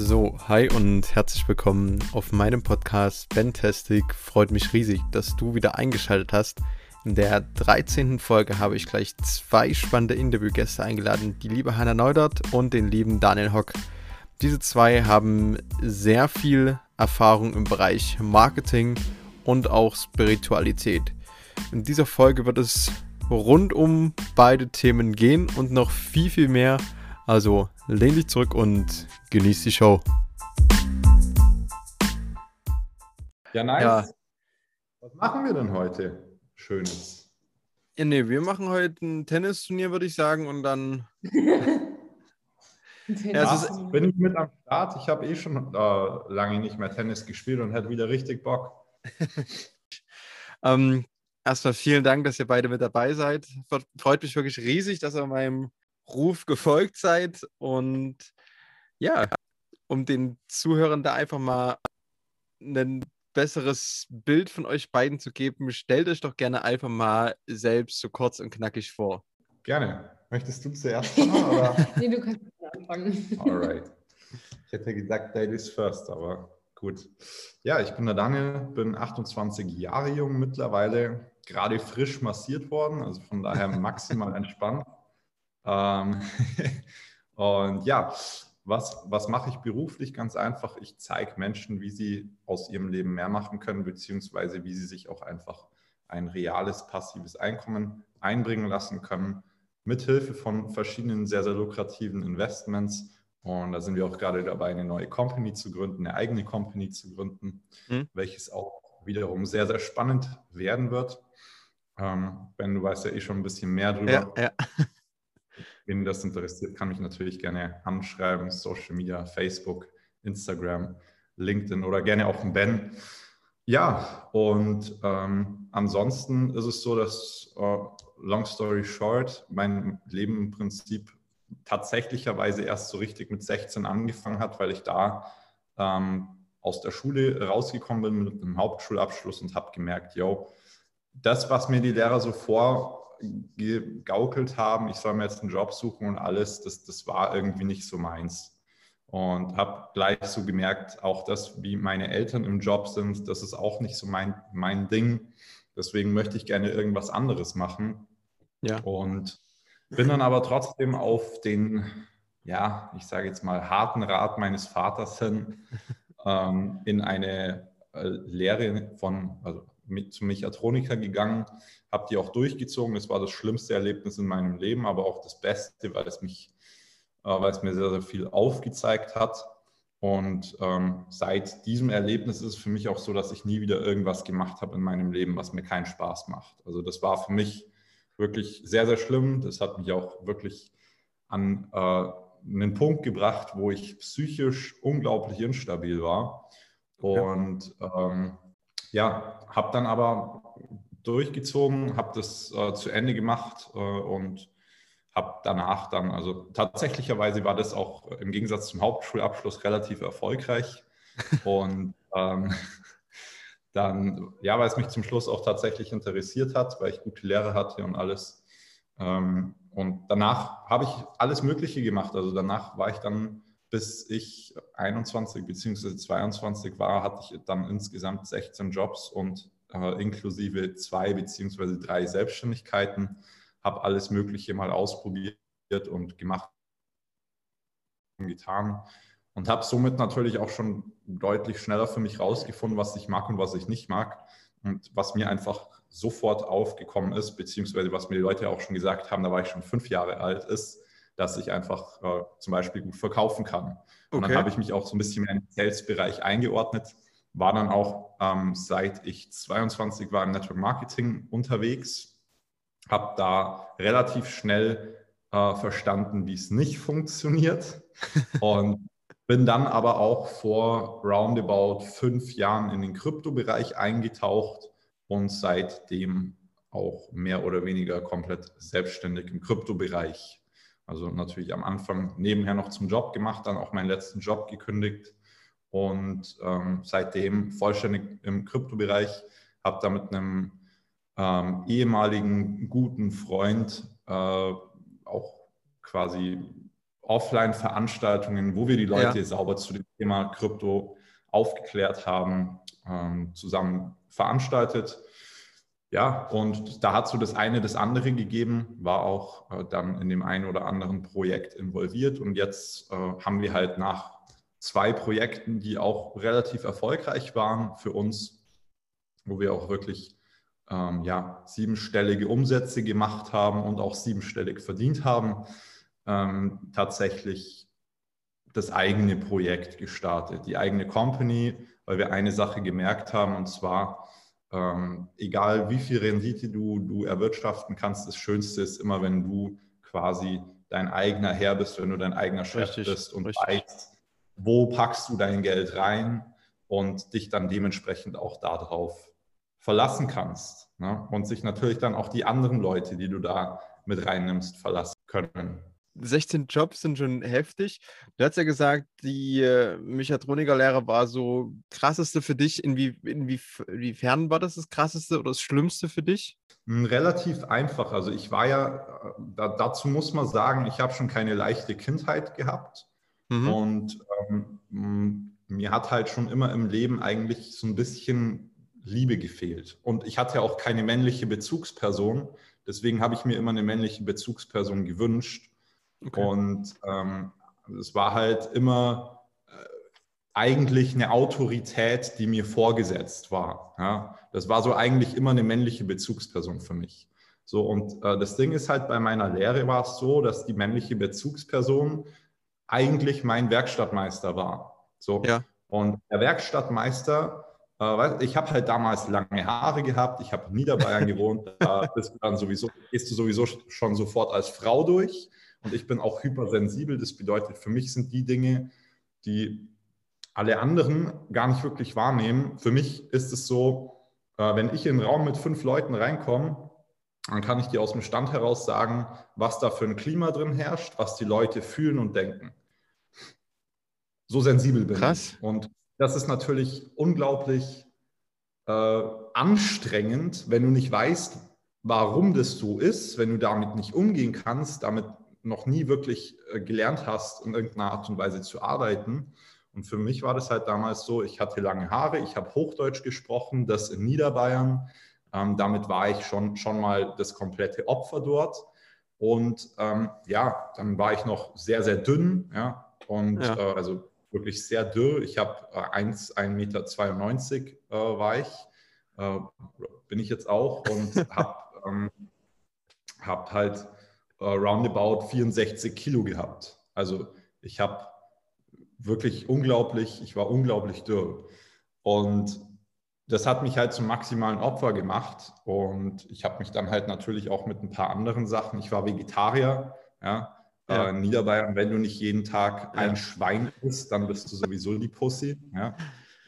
So, hi und herzlich willkommen auf meinem Podcast Fantastic. Freut mich riesig, dass du wieder eingeschaltet hast. In der 13. Folge habe ich gleich zwei spannende Interviewgäste eingeladen, die liebe Hannah Neudert und den lieben Daniel Hock. Diese zwei haben sehr viel Erfahrung im Bereich Marketing und auch Spiritualität. In dieser Folge wird es rund um beide Themen gehen und noch viel, viel mehr. Also lehn dich zurück und genieß die Show. Ja, nice. Ja. Was machen wir denn heute? Schönes. Ja, nee, wir machen heute ein Tennisturnier, würde ich sagen, und dann. ja, ist, bin ich mit am Start. Ich habe eh schon äh, lange nicht mehr Tennis gespielt und hätte wieder richtig Bock. ähm, erstmal vielen Dank, dass ihr beide mit dabei seid. Freut mich wirklich riesig, dass ihr meinem Ruf gefolgt seid. Und ja, um den Zuhörern da einfach mal ein besseres Bild von euch beiden zu geben, stellt euch doch gerne einfach mal selbst so kurz und knackig vor. Gerne. Möchtest du zuerst? Oder? nee, du kannst anfangen. Alright. Ich hätte gesagt, Ladies first, aber gut. Ja, ich bin der Daniel, bin 28 Jahre jung mittlerweile, gerade frisch massiert worden, also von daher maximal entspannt. Ähm, und ja, was, was mache ich beruflich? Ganz einfach, ich zeige Menschen, wie sie aus ihrem Leben mehr machen können, beziehungsweise wie sie sich auch einfach ein reales passives Einkommen einbringen lassen können, mithilfe von verschiedenen sehr, sehr lukrativen Investments. Und da sind wir auch gerade dabei, eine neue Company zu gründen, eine eigene Company zu gründen, mhm. welches auch wiederum sehr, sehr spannend werden wird. Ähm, ben, du weißt ja eh schon ein bisschen mehr drüber. Ja, ja. Wen das interessiert, kann mich natürlich gerne anschreiben, Social Media, Facebook, Instagram, LinkedIn oder gerne auch ein Ben. Ja, und ähm, ansonsten ist es so, dass, äh, long story short, mein Leben im Prinzip tatsächlicherweise erst so richtig mit 16 angefangen hat, weil ich da ähm, aus der Schule rausgekommen bin mit einem Hauptschulabschluss und habe gemerkt, yo, das, was mir die Lehrer so vor gegaukelt haben, ich soll mir jetzt einen Job suchen und alles, das, das war irgendwie nicht so meins. Und habe gleich so gemerkt, auch das, wie meine Eltern im Job sind, das ist auch nicht so mein, mein Ding. Deswegen möchte ich gerne irgendwas anderes machen. Ja. Und bin dann aber trotzdem auf den, ja, ich sage jetzt mal, harten Rat meines Vaters hin ähm, in eine äh, Lehre von, also mit, zum Mechatroniker gegangen, habe die auch durchgezogen. Das war das schlimmste Erlebnis in meinem Leben, aber auch das Beste, weil es mich, äh, weil es mir sehr, sehr viel aufgezeigt hat. Und ähm, seit diesem Erlebnis ist es für mich auch so, dass ich nie wieder irgendwas gemacht habe in meinem Leben, was mir keinen Spaß macht. Also das war für mich wirklich sehr, sehr schlimm. Das hat mich auch wirklich an äh, einen Punkt gebracht, wo ich psychisch unglaublich instabil war. Und ähm, ja, habe dann aber durchgezogen, habe das äh, zu Ende gemacht äh, und habe danach dann, also tatsächlicherweise war das auch im Gegensatz zum Hauptschulabschluss relativ erfolgreich. und ähm, dann, ja, weil es mich zum Schluss auch tatsächlich interessiert hat, weil ich gute Lehre hatte und alles. Ähm, und danach habe ich alles Mögliche gemacht. Also danach war ich dann bis ich 21 bzw. 22 war, hatte ich dann insgesamt 16 Jobs und äh, inklusive zwei bzw. drei Selbstständigkeiten. Habe alles Mögliche mal ausprobiert und gemacht und getan und habe somit natürlich auch schon deutlich schneller für mich rausgefunden, was ich mag und was ich nicht mag. Und was mir einfach sofort aufgekommen ist, beziehungsweise was mir die Leute auch schon gesagt haben, da war ich schon fünf Jahre alt, ist, dass ich einfach äh, zum Beispiel gut verkaufen kann. Und okay. dann habe ich mich auch so ein bisschen mehr in den Sales-Bereich eingeordnet, war dann auch ähm, seit ich 22 war im Network Marketing unterwegs, habe da relativ schnell äh, verstanden, wie es nicht funktioniert und bin dann aber auch vor roundabout fünf Jahren in den Kryptobereich eingetaucht und seitdem auch mehr oder weniger komplett selbstständig im Kryptobereich also natürlich am Anfang nebenher noch zum Job gemacht, dann auch meinen letzten Job gekündigt und ähm, seitdem vollständig im Kryptobereich, habe da mit einem ähm, ehemaligen guten Freund äh, auch quasi Offline-Veranstaltungen, wo wir die Leute ja. sauber zu dem Thema Krypto aufgeklärt haben, ähm, zusammen veranstaltet. Ja, und da hat so das eine das andere gegeben, war auch äh, dann in dem einen oder anderen Projekt involviert. Und jetzt äh, haben wir halt nach zwei Projekten, die auch relativ erfolgreich waren für uns, wo wir auch wirklich ähm, ja, siebenstellige Umsätze gemacht haben und auch siebenstellig verdient haben, ähm, tatsächlich das eigene Projekt gestartet, die eigene Company, weil wir eine Sache gemerkt haben, und zwar, ähm, egal wie viel Rendite du, du erwirtschaften kannst, das Schönste ist immer, wenn du quasi dein eigener Herr bist, wenn du dein eigener Chef richtig, bist und richtig. weißt, wo packst du dein Geld rein und dich dann dementsprechend auch darauf verlassen kannst. Ne? Und sich natürlich dann auch die anderen Leute, die du da mit reinnimmst, verlassen können. 16 Jobs sind schon heftig. Du hast ja gesagt, die äh, Mechatronikerlehre war so krasseste für dich. Inwie, inwie, inwiefern war das das krasseste oder das schlimmste für dich? Hm, relativ einfach. Also ich war ja, äh, da, dazu muss man sagen, ich habe schon keine leichte Kindheit gehabt. Mhm. Und ähm, hm, mir hat halt schon immer im Leben eigentlich so ein bisschen Liebe gefehlt. Und ich hatte ja auch keine männliche Bezugsperson. Deswegen habe ich mir immer eine männliche Bezugsperson gewünscht. Okay. Und ähm, es war halt immer äh, eigentlich eine Autorität, die mir vorgesetzt war. Ja? Das war so eigentlich immer eine männliche Bezugsperson für mich. So, und äh, das Ding ist halt, bei meiner Lehre war es so, dass die männliche Bezugsperson eigentlich mein Werkstattmeister war. So. Ja. Und der Werkstattmeister, äh, ich habe halt damals lange Haare gehabt, ich habe in Niederbayern gewohnt, da bist du dann sowieso, gehst du sowieso schon sofort als Frau durch. Und ich bin auch hypersensibel. Das bedeutet, für mich sind die Dinge, die alle anderen gar nicht wirklich wahrnehmen. Für mich ist es so, äh, wenn ich in einen Raum mit fünf Leuten reinkomme, dann kann ich dir aus dem Stand heraus sagen, was da für ein Klima drin herrscht, was die Leute fühlen und denken. So sensibel bin Krass. ich. Und das ist natürlich unglaublich äh, anstrengend, wenn du nicht weißt, warum das so ist, wenn du damit nicht umgehen kannst, damit noch nie wirklich äh, gelernt hast, in irgendeiner Art und Weise zu arbeiten. Und für mich war das halt damals so, ich hatte lange Haare, ich habe Hochdeutsch gesprochen, das in Niederbayern. Ähm, damit war ich schon, schon mal das komplette Opfer dort. Und ähm, ja, dann war ich noch sehr, sehr dünn. Ja, und ja. Äh, also wirklich sehr dürr. Ich habe äh, 1,92 Meter äh, war ich, äh, bin ich jetzt auch und habe ähm, hab halt äh, roundabout 64 Kilo gehabt. Also ich habe wirklich unglaublich, ich war unglaublich dürr. Und das hat mich halt zum maximalen Opfer gemacht. Und ich habe mich dann halt natürlich auch mit ein paar anderen Sachen, ich war Vegetarier, ja. ja. Äh, in Niederbayern, wenn du nicht jeden Tag ein Schwein isst, dann bist du sowieso die Pussy. Ja.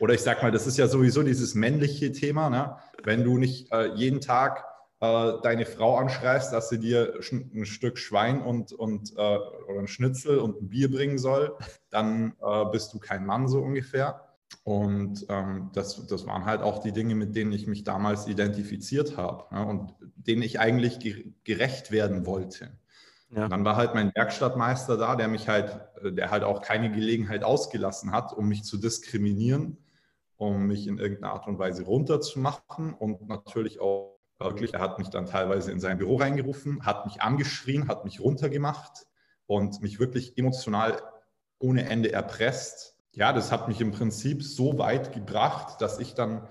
Oder ich sag mal, das ist ja sowieso dieses männliche Thema. Ne? Wenn du nicht äh, jeden Tag äh, deine Frau anschreist, dass sie dir ein Stück Schwein und, und äh, oder ein Schnitzel und ein Bier bringen soll, dann äh, bist du kein Mann so ungefähr. Und ähm, das, das waren halt auch die Dinge, mit denen ich mich damals identifiziert habe ja, und denen ich eigentlich gerecht werden wollte. Ja. dann war halt mein Werkstattmeister da, der mich halt, der halt auch keine Gelegenheit ausgelassen hat, um mich zu diskriminieren, um mich in irgendeiner Art und Weise runterzumachen und natürlich auch Wirklich, er hat mich dann teilweise in sein Büro reingerufen, hat mich angeschrien, hat mich runtergemacht und mich wirklich emotional ohne Ende erpresst. Ja, das hat mich im Prinzip so weit gebracht, dass ich dann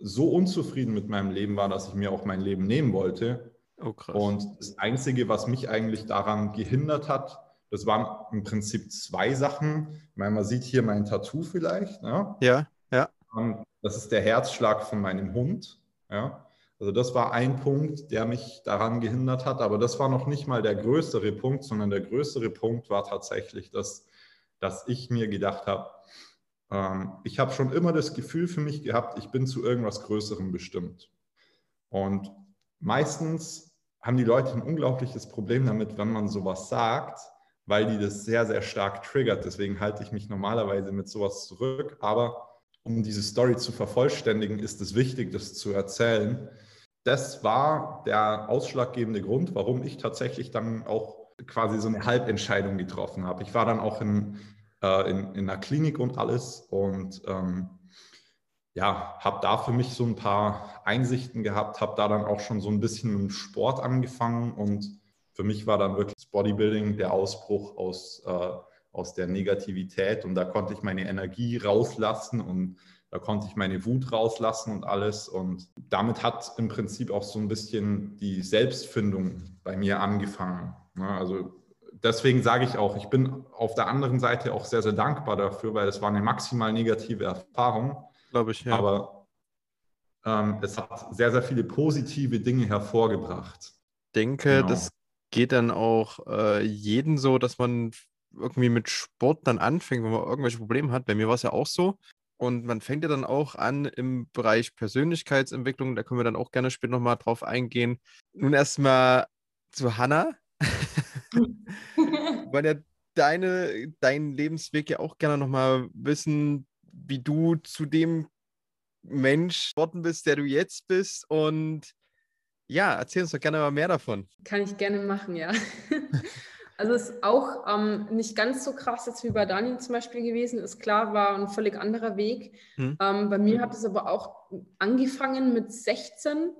so unzufrieden mit meinem Leben war, dass ich mir auch mein Leben nehmen wollte. Oh. Und das Einzige, was mich eigentlich daran gehindert hat, das waren im Prinzip zwei Sachen. Ich meine, man sieht hier mein Tattoo vielleicht. Ne? Ja, ja. Das ist der Herzschlag von meinem Hund. Ja. Also das war ein Punkt, der mich daran gehindert hat, aber das war noch nicht mal der größere Punkt, sondern der größere Punkt war tatsächlich, dass, dass ich mir gedacht habe, ähm, ich habe schon immer das Gefühl für mich gehabt, ich bin zu irgendwas Größerem bestimmt. Und meistens haben die Leute ein unglaubliches Problem damit, wenn man sowas sagt, weil die das sehr, sehr stark triggert. Deswegen halte ich mich normalerweise mit sowas zurück. Aber um diese Story zu vervollständigen, ist es wichtig, das zu erzählen, das war der ausschlaggebende Grund, warum ich tatsächlich dann auch quasi so eine Halbentscheidung getroffen habe. Ich war dann auch in, äh, in, in einer Klinik und alles und ähm, ja, habe da für mich so ein paar Einsichten gehabt, habe da dann auch schon so ein bisschen mit dem Sport angefangen und für mich war dann wirklich das Bodybuilding der Ausbruch aus, äh, aus der Negativität und da konnte ich meine Energie rauslassen und da konnte ich meine Wut rauslassen und alles. Und damit hat im Prinzip auch so ein bisschen die Selbstfindung bei mir angefangen. Ne? Also deswegen sage ich auch, ich bin auf der anderen Seite auch sehr, sehr dankbar dafür, weil es war eine maximal negative Erfahrung glaube ich, ja. Aber ähm, es hat sehr, sehr viele positive Dinge hervorgebracht. Ich denke, genau. das geht dann auch äh, jeden so, dass man irgendwie mit Sport dann anfängt, wenn man irgendwelche Probleme hat. Bei mir war es ja auch so. Und man fängt ja dann auch an im Bereich Persönlichkeitsentwicklung. Da können wir dann auch gerne später nochmal drauf eingehen. Nun erstmal zu Hannah. Weil ja deine, deinen Lebensweg ja auch gerne nochmal wissen, wie du zu dem Mensch geworden bist, der du jetzt bist. Und ja, erzähl uns doch gerne mal mehr davon. Kann ich gerne machen, ja. Also es ist auch ähm, nicht ganz so krass jetzt wie bei Daniel zum Beispiel gewesen. Ist klar, war ein völlig anderer Weg. Hm. Ähm, bei mir hat es aber auch angefangen mit 16,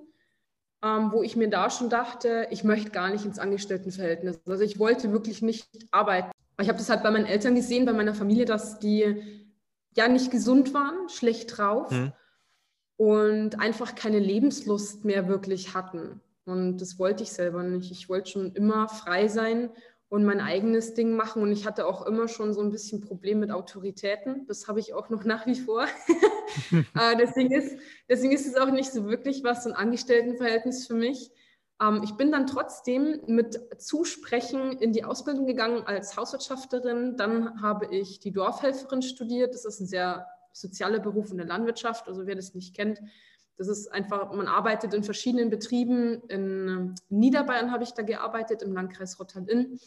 ähm, wo ich mir da schon dachte, ich möchte gar nicht ins Angestelltenverhältnis. Also ich wollte wirklich nicht arbeiten. Ich habe das halt bei meinen Eltern gesehen, bei meiner Familie, dass die ja nicht gesund waren, schlecht drauf hm. und einfach keine Lebenslust mehr wirklich hatten. Und das wollte ich selber nicht. Ich wollte schon immer frei sein und mein eigenes Ding machen. Und ich hatte auch immer schon so ein bisschen Problem mit Autoritäten. Das habe ich auch noch nach wie vor. äh, deswegen, ist, deswegen ist es auch nicht so wirklich was, so ein Angestelltenverhältnis für mich. Ähm, ich bin dann trotzdem mit Zusprechen in die Ausbildung gegangen als Hauswirtschafterin. Dann habe ich die Dorfhelferin studiert. Das ist ein sehr sozialer Beruf in der Landwirtschaft. Also wer das nicht kennt, das ist einfach, man arbeitet in verschiedenen Betrieben. In Niederbayern habe ich da gearbeitet, im Landkreis Rottal-Inn.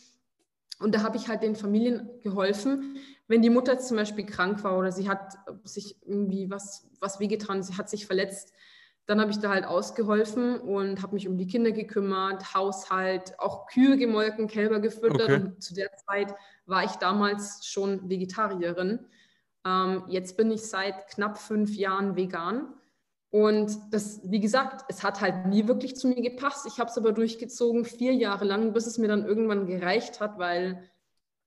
Und da habe ich halt den Familien geholfen, wenn die Mutter zum Beispiel krank war oder sie hat sich irgendwie was, was wehgetan, sie hat sich verletzt, dann habe ich da halt ausgeholfen und habe mich um die Kinder gekümmert, Haushalt, auch Kühe gemolken, Kälber gefüttert. Okay. Und zu der Zeit war ich damals schon Vegetarierin. Ähm, jetzt bin ich seit knapp fünf Jahren vegan. Und das, wie gesagt, es hat halt nie wirklich zu mir gepasst. Ich habe es aber durchgezogen, vier Jahre lang, bis es mir dann irgendwann gereicht hat, weil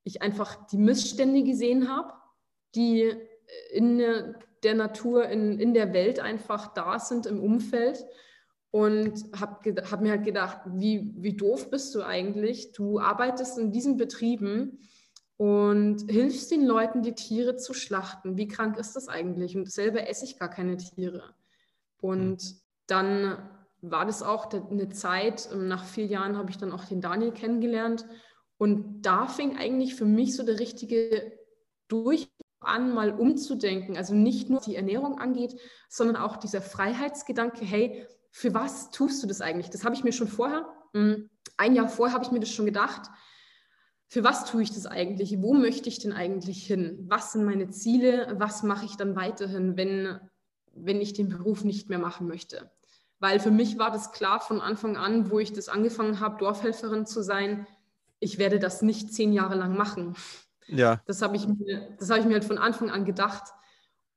ich einfach die Missstände gesehen habe, die in der Natur, in, in der Welt einfach da sind im Umfeld. Und habe hab mir halt gedacht, wie, wie doof bist du eigentlich? Du arbeitest in diesen Betrieben und hilfst den Leuten, die Tiere zu schlachten. Wie krank ist das eigentlich? Und selber esse ich gar keine Tiere. Und mhm. dann war das auch eine Zeit, ähm, nach vier Jahren habe ich dann auch den Daniel kennengelernt. Und da fing eigentlich für mich so der richtige Durch an, mal umzudenken. Also nicht nur die Ernährung angeht, sondern auch dieser Freiheitsgedanke, hey, für was tust du das eigentlich? Das habe ich mir schon vorher, hm, ein Jahr vorher habe ich mir das schon gedacht. Für was tue ich das eigentlich? Wo möchte ich denn eigentlich hin? Was sind meine Ziele? Was mache ich dann weiterhin, wenn, wenn ich den Beruf nicht mehr machen möchte? Weil für mich war das klar von Anfang an, wo ich das angefangen habe, Dorfhelferin zu sein, ich werde das nicht zehn Jahre lang machen. Ja. Das habe ich, mir, hab ich mir halt von Anfang an gedacht.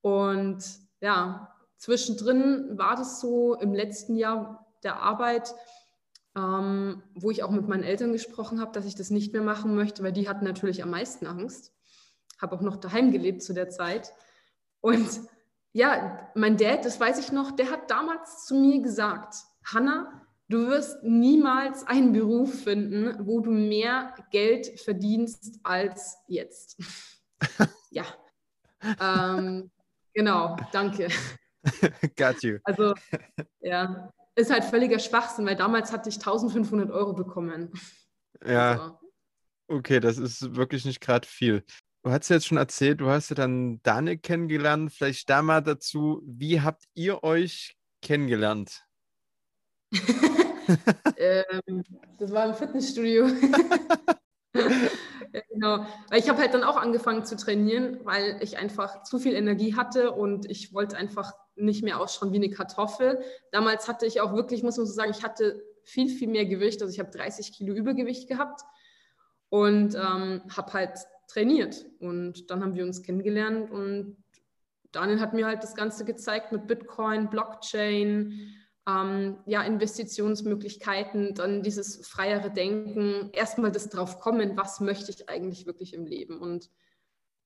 Und ja, zwischendrin war das so im letzten Jahr der Arbeit, ähm, wo ich auch mit meinen Eltern gesprochen habe, dass ich das nicht mehr machen möchte, weil die hatten natürlich am meisten Angst. Habe auch noch daheim gelebt zu der Zeit. Und ja, mein Dad, das weiß ich noch, der hat damals zu mir gesagt, Hanna, Du wirst niemals einen Beruf finden, wo du mehr Geld verdienst als jetzt. ja. ähm, genau, danke. Got you. Also, ja, ist halt völliger Schwachsinn, weil damals hatte ich 1500 Euro bekommen. Ja. Also. Okay, das ist wirklich nicht gerade viel. Du hast ja jetzt schon erzählt, du hast ja dann Daniel kennengelernt. Vielleicht da mal dazu, wie habt ihr euch kennengelernt? ähm, das war im Fitnessstudio. genau. Weil ich habe halt dann auch angefangen zu trainieren, weil ich einfach zu viel Energie hatte und ich wollte einfach nicht mehr ausschauen wie eine Kartoffel. Damals hatte ich auch wirklich, muss man so sagen, ich hatte viel, viel mehr Gewicht. Also ich habe 30 Kilo Übergewicht gehabt. und ähm, habe halt trainiert. Und dann haben wir uns kennengelernt und Daniel hat mir halt das Ganze gezeigt mit Bitcoin, Blockchain, ähm, ja, Investitionsmöglichkeiten, dann dieses freiere Denken, erstmal das drauf kommen, was möchte ich eigentlich wirklich im Leben. Und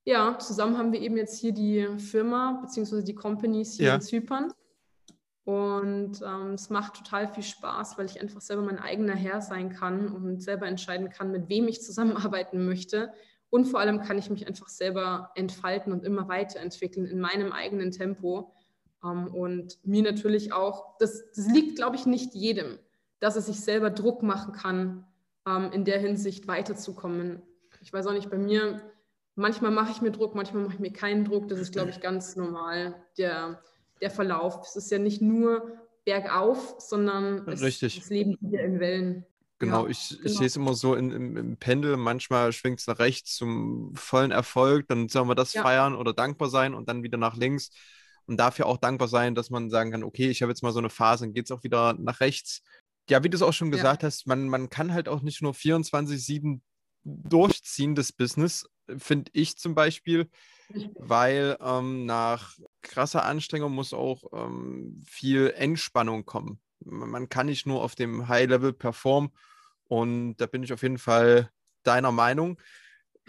ja, zusammen haben wir eben jetzt hier die Firma bzw. die Companies hier ja. in Zypern. Und ähm, es macht total viel Spaß, weil ich einfach selber mein eigener Herr sein kann und selber entscheiden kann, mit wem ich zusammenarbeiten möchte. Und vor allem kann ich mich einfach selber entfalten und immer weiterentwickeln in meinem eigenen Tempo. Ähm, und mir natürlich auch, das, das liegt, glaube ich, nicht jedem, dass er sich selber Druck machen kann, ähm, in der Hinsicht weiterzukommen. Ich weiß auch nicht, bei mir, manchmal mache ich mir Druck, manchmal mache ich mir keinen Druck. Das ist, glaube ich, ganz normal, der, der Verlauf. Es ist ja nicht nur bergauf, sondern es, das Leben hier in Wellen. Genau, ja, ich, genau. ich sehe es immer so in, im, im, Pendel. Manchmal schwingt es nach rechts zum vollen Erfolg, dann sollen wir das ja. feiern oder dankbar sein und dann wieder nach links und dafür auch dankbar sein, dass man sagen kann, okay, ich habe jetzt mal so eine Phase, dann geht es auch wieder nach rechts. Ja, wie du es auch schon gesagt ja. hast, man, man kann halt auch nicht nur 24-7 durchziehen, das Business, finde ich zum Beispiel, weil ähm, nach krasser Anstrengung muss auch ähm, viel Entspannung kommen. Man kann nicht nur auf dem High-Level performen und da bin ich auf jeden Fall deiner Meinung.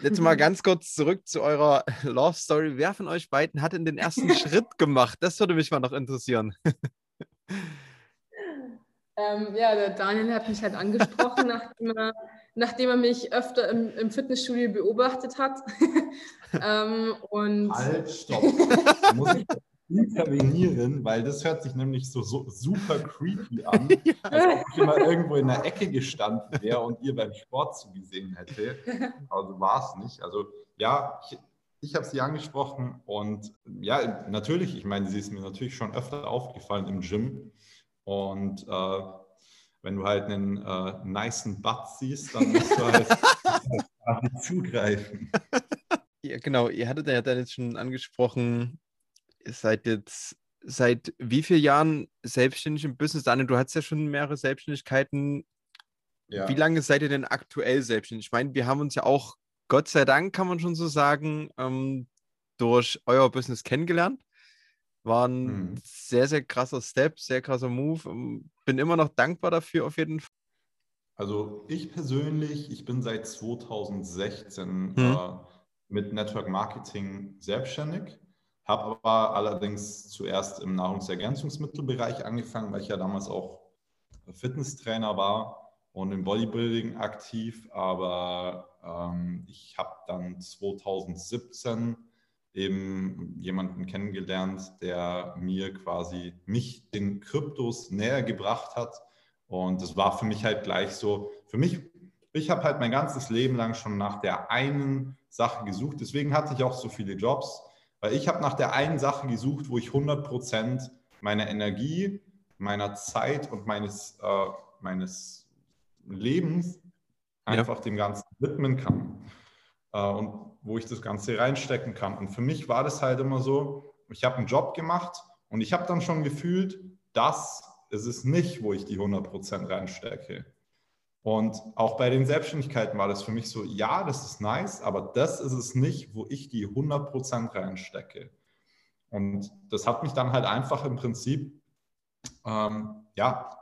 Jetzt mal ganz kurz zurück zu eurer Love Story. Wer von euch beiden hat denn den ersten Schritt gemacht? Das würde mich mal noch interessieren. Ähm, ja, der Daniel hat mich halt angesprochen, nachdem er, nachdem er mich öfter im, im Fitnessstudio beobachtet hat. ähm, und halt, stopp. muss ich intervenieren, weil das hört sich nämlich so, so super creepy an, ja. als ob ich immer irgendwo in der Ecke gestanden wäre und ihr beim Sport zugesehen hätte. Aber so war es nicht. Also ja, ich, ich habe sie angesprochen und ja, natürlich, ich meine, sie ist mir natürlich schon öfter aufgefallen im Gym und äh, wenn du halt einen äh, niceen Butt siehst, dann musst du halt zugreifen. Ja, genau. Ihr hattet ja dann jetzt schon angesprochen, seid jetzt seit wie vielen Jahren selbstständig im Business? Daniel, du hast ja schon mehrere Selbstständigkeiten. Ja. Wie lange seid ihr denn aktuell selbstständig? Ich meine, wir haben uns ja auch, Gott sei Dank, kann man schon so sagen, ähm, durch euer Business kennengelernt. War ein mhm. sehr, sehr krasser Step, sehr krasser Move. Ähm, bin immer noch dankbar dafür auf jeden Fall. Also ich persönlich, ich bin seit 2016 mhm. äh, mit Network Marketing selbstständig. Habe aber allerdings zuerst im Nahrungsergänzungsmittelbereich angefangen, weil ich ja damals auch Fitnesstrainer war und im Bodybuilding aktiv. Aber ähm, ich habe dann 2017 eben jemanden kennengelernt, der mir quasi mich den Kryptos näher gebracht hat. Und das war für mich halt gleich so, für mich, ich habe halt mein ganzes Leben lang schon nach der einen Sache gesucht. Deswegen hatte ich auch so viele Jobs weil ich habe nach der einen Sache gesucht, wo ich 100% meiner Energie, meiner Zeit und meines, äh, meines Lebens einfach ja. dem Ganzen widmen kann. Äh, und wo ich das Ganze reinstecken kann. Und für mich war das halt immer so, ich habe einen Job gemacht und ich habe dann schon gefühlt, das ist es nicht, wo ich die 100% reinstecke. Und auch bei den Selbstständigkeiten war das für mich so, ja, das ist nice, aber das ist es nicht, wo ich die 100% reinstecke. Und das hat mich dann halt einfach im Prinzip, ähm, ja,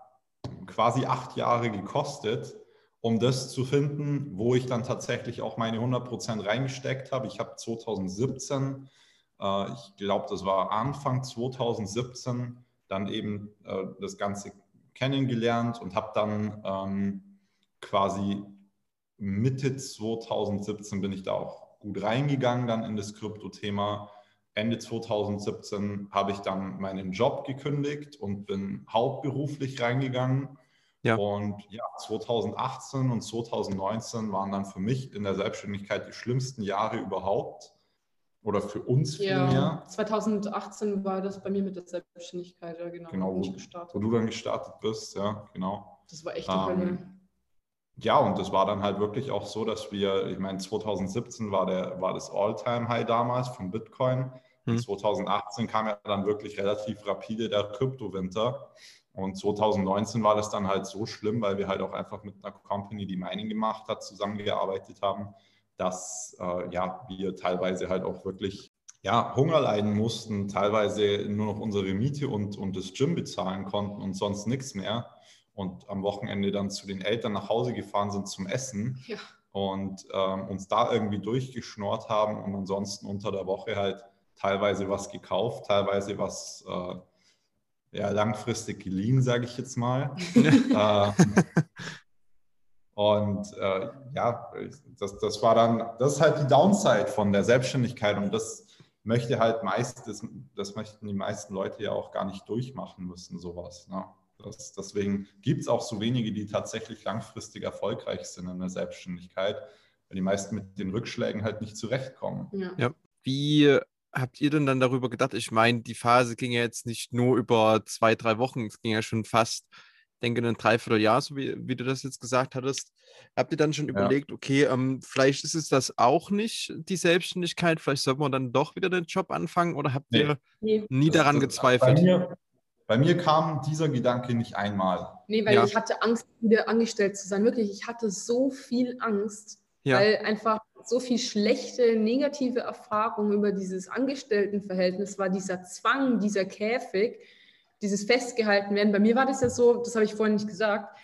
quasi acht Jahre gekostet, um das zu finden, wo ich dann tatsächlich auch meine 100% reingesteckt habe. Ich habe 2017, äh, ich glaube, das war Anfang 2017, dann eben äh, das Ganze kennengelernt und habe dann... Ähm, quasi Mitte 2017 bin ich da auch gut reingegangen dann in das Krypto-Thema. Ende 2017 habe ich dann meinen Job gekündigt und bin hauptberuflich reingegangen. Ja. Und ja, 2018 und 2019 waren dann für mich in der Selbstständigkeit die schlimmsten Jahre überhaupt. Oder für uns ja, vielmehr. 2018 war das bei mir mit der Selbstständigkeit, ja genau. Genau, wo, wo, du dann gestartet bist, ja, genau. Das war echt die ähm, Hölle ja, und das war dann halt wirklich auch so, dass wir, ich meine, 2017 war, der, war das All-Time-High damals von Bitcoin. Hm. 2018 kam ja dann wirklich relativ rapide der Kryptowinter. Und 2019 war das dann halt so schlimm, weil wir halt auch einfach mit einer Company, die Mining gemacht hat, zusammengearbeitet haben, dass äh, ja, wir teilweise halt auch wirklich ja, Hunger leiden mussten, teilweise nur noch unsere Miete und, und das Gym bezahlen konnten und sonst nichts mehr. Und am Wochenende dann zu den Eltern nach Hause gefahren sind zum Essen ja. und ähm, uns da irgendwie durchgeschnort haben und ansonsten unter der Woche halt teilweise was gekauft, teilweise was äh, ja, langfristig geliehen, sage ich jetzt mal. ähm, und äh, ja, das, das war dann, das ist halt die Downside von der Selbstständigkeit und das möchte halt meist, das, das möchten die meisten Leute ja auch gar nicht durchmachen müssen, sowas. Ne? Das, deswegen gibt es auch so wenige, die tatsächlich langfristig erfolgreich sind in der Selbstständigkeit, weil die meisten mit den Rückschlägen halt nicht zurechtkommen. Ja. ja. Wie habt ihr denn dann darüber gedacht? Ich meine, die Phase ging ja jetzt nicht nur über zwei, drei Wochen, es ging ja schon fast denke, ein Dreivierteljahr, so wie, wie du das jetzt gesagt hattest. Habt ihr dann schon überlegt, ja. okay, ähm, vielleicht ist es das auch nicht, die Selbstständigkeit, vielleicht sollte man dann doch wieder den Job anfangen oder habt nee. ihr nee. nie das, daran das, gezweifelt? Bei mir, bei mir, kam dieser Gedanke nicht einmal. Nee, weil ja. ich hatte Angst, wieder angestellt zu sein. Wirklich, ich hatte so viel Angst, ja. weil einfach so viel schlechte, negative Erfahrungen über dieses Angestelltenverhältnis war, dieser Zwang, dieser Käfig dieses Festgehalten werden. Bei mir war das ja so, das habe ich vorhin nicht gesagt.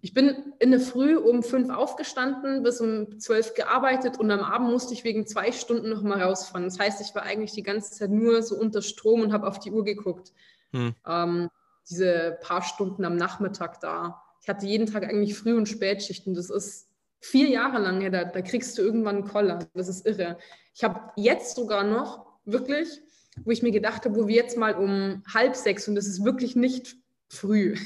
Ich bin in der Früh um fünf aufgestanden, bis um zwölf gearbeitet und am Abend musste ich wegen zwei Stunden noch mal rausfahren. Das heißt, ich war eigentlich die ganze Zeit nur so unter Strom und habe auf die Uhr geguckt. Hm. Ähm, diese paar Stunden am Nachmittag da. Ich hatte jeden Tag eigentlich Früh- und Spätschichten. Das ist vier Jahre lang her. Da, da kriegst du irgendwann einen Koller. Das ist irre. Ich habe jetzt sogar noch wirklich wo ich mir gedacht habe, wo wir jetzt mal um halb sechs, und das ist wirklich nicht früh,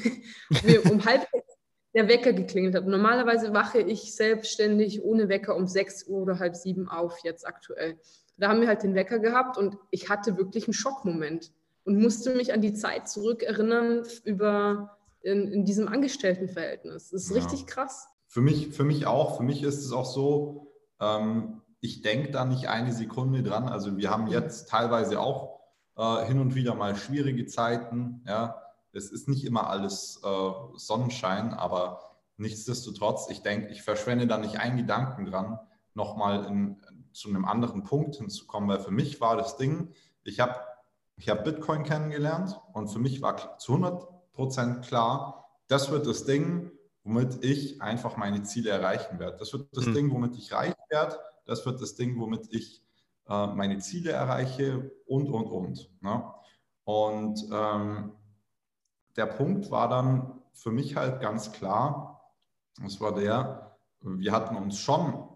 um halb sechs der Wecker geklingelt hat. Normalerweise wache ich selbstständig ohne Wecker um sechs Uhr oder halb sieben auf, jetzt aktuell. Da haben wir halt den Wecker gehabt und ich hatte wirklich einen Schockmoment und musste mich an die Zeit zurückerinnern über in, in diesem Angestelltenverhältnis. Das ist ja. richtig krass. Für mich, für mich auch. Für mich ist es auch so, ähm, ich denke da nicht eine Sekunde dran. Also wir haben jetzt teilweise auch äh, hin und wieder mal schwierige Zeiten. Ja, es ist nicht immer alles äh, Sonnenschein, aber nichtsdestotrotz, ich denke, ich verschwende da nicht einen Gedanken dran, nochmal zu einem anderen Punkt hinzukommen, weil für mich war das Ding, ich habe ich hab Bitcoin kennengelernt und für mich war zu 100 Prozent klar, das wird das Ding, womit ich einfach meine Ziele erreichen werde. Das wird das mhm. Ding, womit ich reich werde das wird das Ding, womit ich äh, meine Ziele erreiche und, und, und. Ne? Und ähm, der Punkt war dann für mich halt ganz klar, das war der, wir hatten uns schon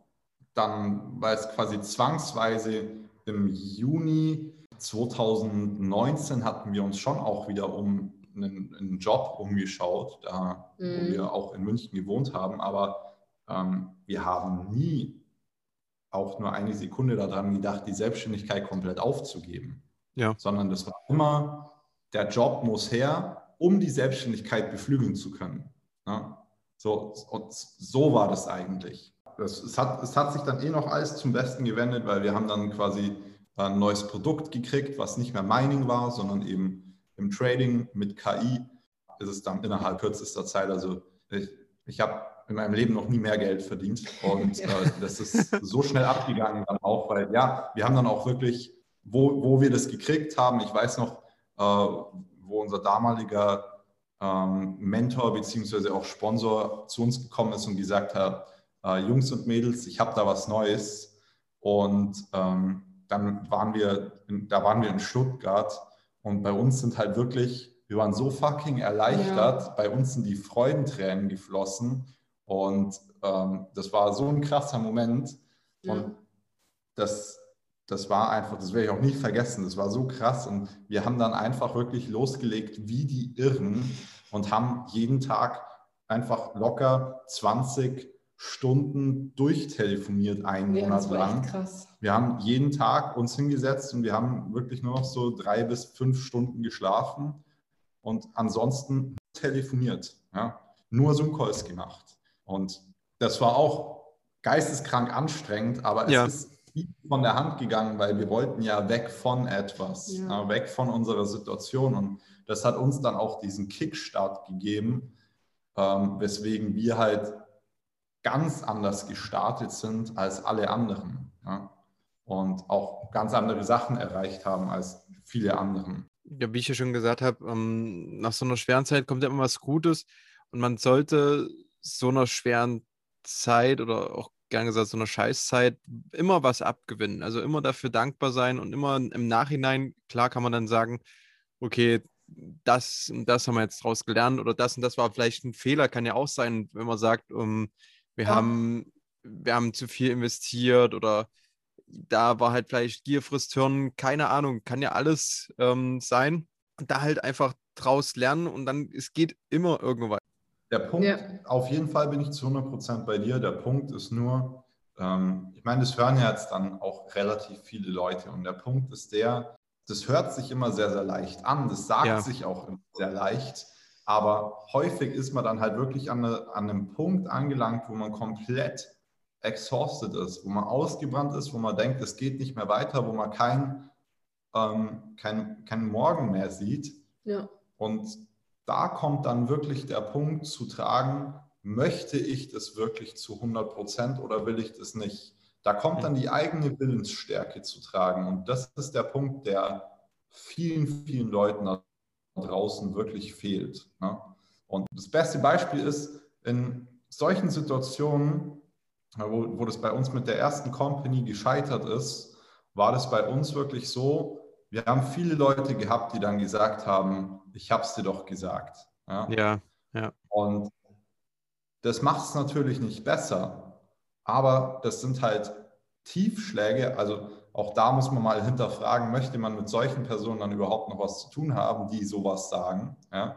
dann, weil es quasi zwangsweise im Juni 2019 hatten wir uns schon auch wieder um einen, einen Job umgeschaut, da mhm. wo wir auch in München gewohnt haben, aber ähm, wir haben nie auch nur eine Sekunde daran gedacht, die Selbstständigkeit komplett aufzugeben. Ja. Sondern das war immer, der Job muss her, um die Selbstständigkeit beflügeln zu können. Ja? So, und so war das eigentlich. Das, es, hat, es hat sich dann eh noch alles zum Besten gewendet, weil wir haben dann quasi ein neues Produkt gekriegt, was nicht mehr Mining war, sondern eben im Trading mit KI ist es dann innerhalb kürzester Zeit. Also ich, ich habe in meinem Leben noch nie mehr Geld verdient. Und ja. äh, das ist so schnell abgegangen dann auch, weil ja, wir haben dann auch wirklich, wo, wo wir das gekriegt haben, ich weiß noch, äh, wo unser damaliger ähm, Mentor beziehungsweise auch Sponsor zu uns gekommen ist und gesagt hat, äh, Jungs und Mädels, ich habe da was Neues. Und ähm, dann waren wir, in, da waren wir in Stuttgart und bei uns sind halt wirklich, wir waren so fucking erleichtert, ja. bei uns sind die Freudentränen geflossen und ähm, das war so ein krasser Moment. Ja. Und das, das war einfach, das werde ich auch nie vergessen. Das war so krass. Und wir haben dann einfach wirklich losgelegt wie die Irren und haben jeden Tag einfach locker 20 Stunden durchtelefoniert, einen ja, Monat lang. Krass. Wir haben jeden Tag uns hingesetzt und wir haben wirklich nur noch so drei bis fünf Stunden geschlafen und ansonsten telefoniert. Ja? Nur Zoom-Calls gemacht. Und das war auch geisteskrank anstrengend, aber es ja. ist von der Hand gegangen, weil wir wollten ja weg von etwas, ja. weg von unserer Situation. Und das hat uns dann auch diesen Kickstart gegeben, ähm, weswegen wir halt ganz anders gestartet sind als alle anderen. Ja? Und auch ganz andere Sachen erreicht haben als viele anderen. Ja, wie ich ja schon gesagt habe, ähm, nach so einer schweren Zeit kommt ja immer was Gutes und man sollte so einer schweren Zeit oder auch gern gesagt so einer Scheißzeit immer was abgewinnen. Also immer dafür dankbar sein und immer im Nachhinein, klar kann man dann sagen, okay, das und das haben wir jetzt daraus gelernt oder das und das war vielleicht ein Fehler, kann ja auch sein, wenn man sagt, um, ähm, wir, ja. haben, wir haben zu viel investiert oder da war halt vielleicht Gier frisst Hirn, keine Ahnung, kann ja alles ähm, sein. Und da halt einfach draus lernen und dann, es geht immer irgendwo weiter. Der Punkt, ja. auf jeden Fall bin ich zu 100% bei dir. Der Punkt ist nur, ähm, ich meine, das hören ja jetzt dann auch relativ viele Leute und der Punkt ist der, das hört sich immer sehr, sehr leicht an, das sagt ja. sich auch sehr leicht, aber häufig ist man dann halt wirklich an, eine, an einem Punkt angelangt, wo man komplett exhausted ist, wo man ausgebrannt ist, wo man denkt, es geht nicht mehr weiter, wo man kein, ähm, kein, kein Morgen mehr sieht. Ja. Und da kommt dann wirklich der Punkt zu tragen, möchte ich das wirklich zu 100 Prozent oder will ich das nicht? Da kommt dann die eigene Willensstärke zu tragen. Und das ist der Punkt, der vielen, vielen Leuten da draußen wirklich fehlt. Ne? Und das beste Beispiel ist, in solchen Situationen, wo, wo das bei uns mit der ersten Company gescheitert ist, war das bei uns wirklich so, wir haben viele Leute gehabt, die dann gesagt haben, ich habe es dir doch gesagt. Ja, ja. ja. Und das macht es natürlich nicht besser. Aber das sind halt Tiefschläge. Also auch da muss man mal hinterfragen, möchte man mit solchen Personen dann überhaupt noch was zu tun haben, die sowas sagen. Ja?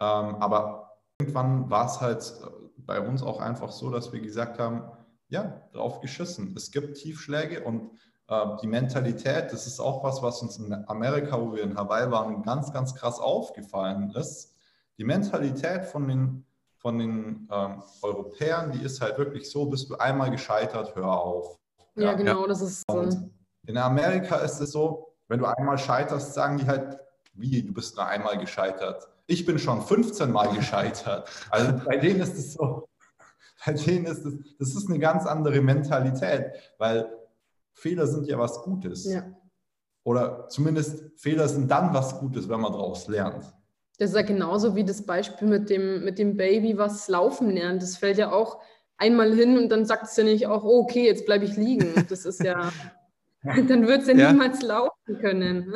Ähm, aber irgendwann war es halt bei uns auch einfach so, dass wir gesagt haben, ja, drauf geschissen. Es gibt Tiefschläge und äh, die Mentalität, das ist auch was, was uns in Amerika, wo wir in Hawaii waren, ganz, ganz krass aufgefallen ist. Die Mentalität von den von den ähm, Europäern, die ist halt wirklich so, bist du einmal gescheitert, hör auf. Ja, ja genau, das ist so. Und in Amerika ist es so, wenn du einmal scheiterst, sagen die halt, wie, du bist nur einmal gescheitert. Ich bin schon 15 Mal gescheitert. Also bei denen ist es so, bei denen ist es, das ist eine ganz andere Mentalität, weil Fehler sind ja was Gutes. Ja. Oder zumindest Fehler sind dann was Gutes, wenn man daraus lernt. Das ist ja genauso wie das Beispiel mit dem, mit dem Baby, was laufen lernt. Das fällt ja auch einmal hin und dann sagt es ja nicht auch, oh, okay, jetzt bleibe ich liegen. Das ist ja, dann wird es ja, ja, niemals laufen können.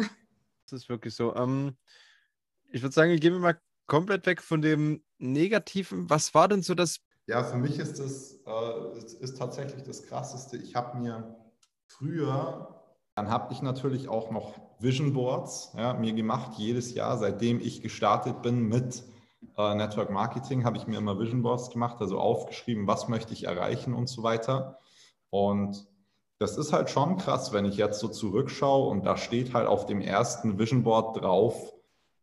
Das ist wirklich so. Ähm, ich würde sagen, gehen wir mal komplett weg von dem Negativen. Was war denn so das? Ja, für mich ist das äh, ist, ist tatsächlich das Krasseste. Ich habe mir früher dann habe ich natürlich auch noch Vision Boards ja, mir gemacht, jedes Jahr, seitdem ich gestartet bin mit äh, Network Marketing, habe ich mir immer Vision Boards gemacht, also aufgeschrieben, was möchte ich erreichen und so weiter. Und das ist halt schon krass, wenn ich jetzt so zurückschaue und da steht halt auf dem ersten Vision Board drauf,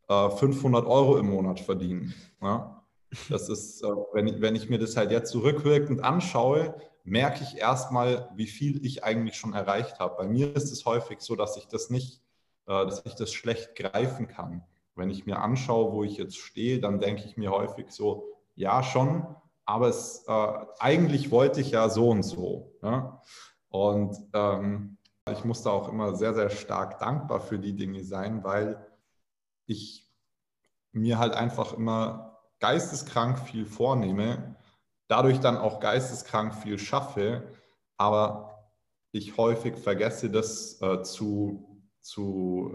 äh, 500 Euro im Monat verdienen. Ja? Das ist, äh, wenn, ich, wenn ich mir das halt jetzt zurückwirkend anschaue, merke ich erstmal, wie viel ich eigentlich schon erreicht habe. Bei mir ist es häufig so, dass ich das nicht, äh, dass ich das schlecht greifen kann. Wenn ich mir anschaue, wo ich jetzt stehe, dann denke ich mir häufig so, ja schon, aber es, äh, eigentlich wollte ich ja so und so. Ja? Und ähm, ich muss da auch immer sehr, sehr stark dankbar für die Dinge sein, weil ich mir halt einfach immer geisteskrank viel vornehme dadurch dann auch geisteskrank viel schaffe, aber ich häufig vergesse, das äh, zu, zu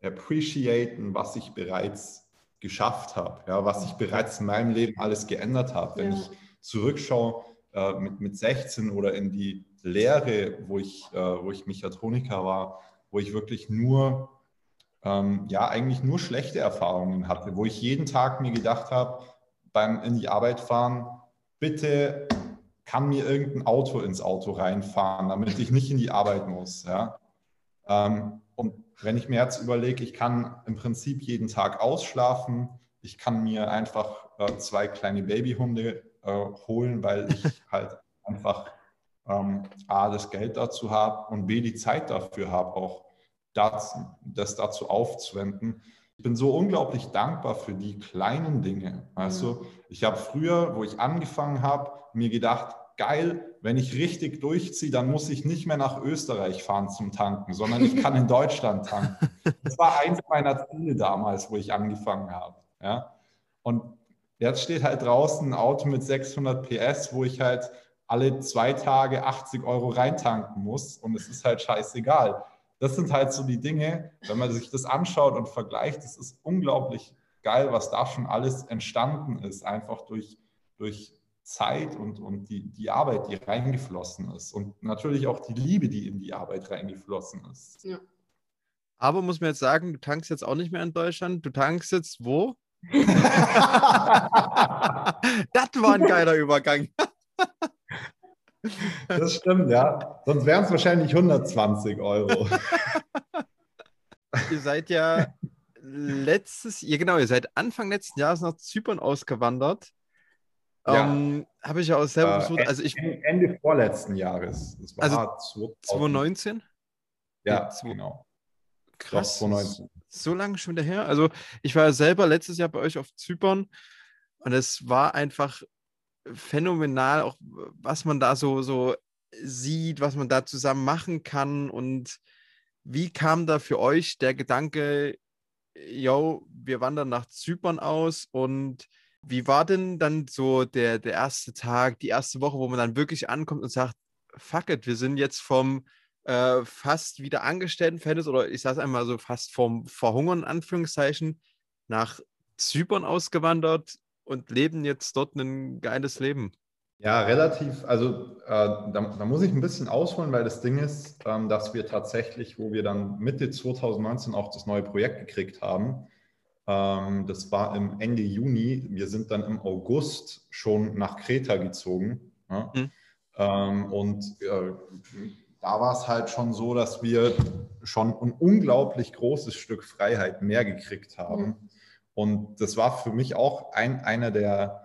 äh, appreciaten, was ich bereits geschafft habe, ja, was ich bereits in meinem Leben alles geändert habe. Wenn ja. ich zurückschaue äh, mit, mit 16 oder in die Lehre, wo ich, äh, wo ich Mechatroniker war, wo ich wirklich nur, ähm, ja, eigentlich nur schlechte Erfahrungen hatte, wo ich jeden Tag mir gedacht habe, beim in die Arbeit fahren, bitte kann mir irgendein Auto ins Auto reinfahren, damit ich nicht in die Arbeit muss. Ja? Ähm, und wenn ich mir jetzt überlege, ich kann im Prinzip jeden Tag ausschlafen, ich kann mir einfach äh, zwei kleine Babyhunde äh, holen, weil ich halt einfach ähm, A, das Geld dazu habe und B, die Zeit dafür habe, auch das, das dazu aufzuwenden. bin so unglaublich dankbar für die kleinen Dinge. Du, ich habe früher, wo ich angefangen habe, mir gedacht, geil, wenn ich richtig durchziehe, dann muss ich nicht mehr nach Österreich fahren zum Tanken, sondern ich kann in Deutschland tanken. Das war eins meiner Ziele damals, wo ich angefangen habe. Ja? Und jetzt steht halt draußen ein Auto mit 600 PS, wo ich halt alle zwei Tage 80 Euro reintanken muss und es ist halt scheißegal das sind halt so die Dinge, wenn man sich das anschaut und vergleicht, das ist unglaublich geil, was da schon alles entstanden ist, einfach durch, durch Zeit und, und die, die Arbeit, die reingeflossen ist. Und natürlich auch die Liebe, die in die Arbeit reingeflossen ist. Ja. Aber muss man jetzt sagen, du tankst jetzt auch nicht mehr in Deutschland, du tankst jetzt wo? das war ein geiler Übergang. Das stimmt, ja. Sonst wären es wahrscheinlich 120 Euro. Ihr seid ja letztes, ja genau, ihr seid Anfang letzten Jahres nach Zypern ausgewandert. Ja. Ähm, Habe ich ja auch selber versucht. Äh, also ich, Ende vorletzten Jahres. Das war also 2019? Ja, ja genau. Krass. Doch, 2019. So lange schon wieder her. Also ich war ja selber letztes Jahr bei euch auf Zypern und es war einfach phänomenal, auch was man da so, so sieht, was man da zusammen machen kann. Und wie kam da für euch der Gedanke, yo, wir wandern nach Zypern aus und wie war denn dann so der, der erste Tag, die erste Woche, wo man dann wirklich ankommt und sagt, fuck it, wir sind jetzt vom äh, fast wieder Angestelltenverhältnis oder ich sage es einmal so fast vom Verhungern, in Anführungszeichen, nach Zypern ausgewandert und leben jetzt dort ein geiles Leben. Ja, relativ. Also äh, da, da, muss ich ein bisschen ausholen, weil das Ding ist, ähm, dass wir tatsächlich, wo wir dann Mitte 2019 auch das neue Projekt gekriegt haben, ähm, das war im Ende Juni. Wir sind dann im August schon nach Kreta gezogen. Ja? Mhm. Ähm, und äh, da war es halt schon so, dass wir schon ein unglaublich großes Stück Freiheit mehr gekriegt haben. Mhm und das war für mich auch ein, einer der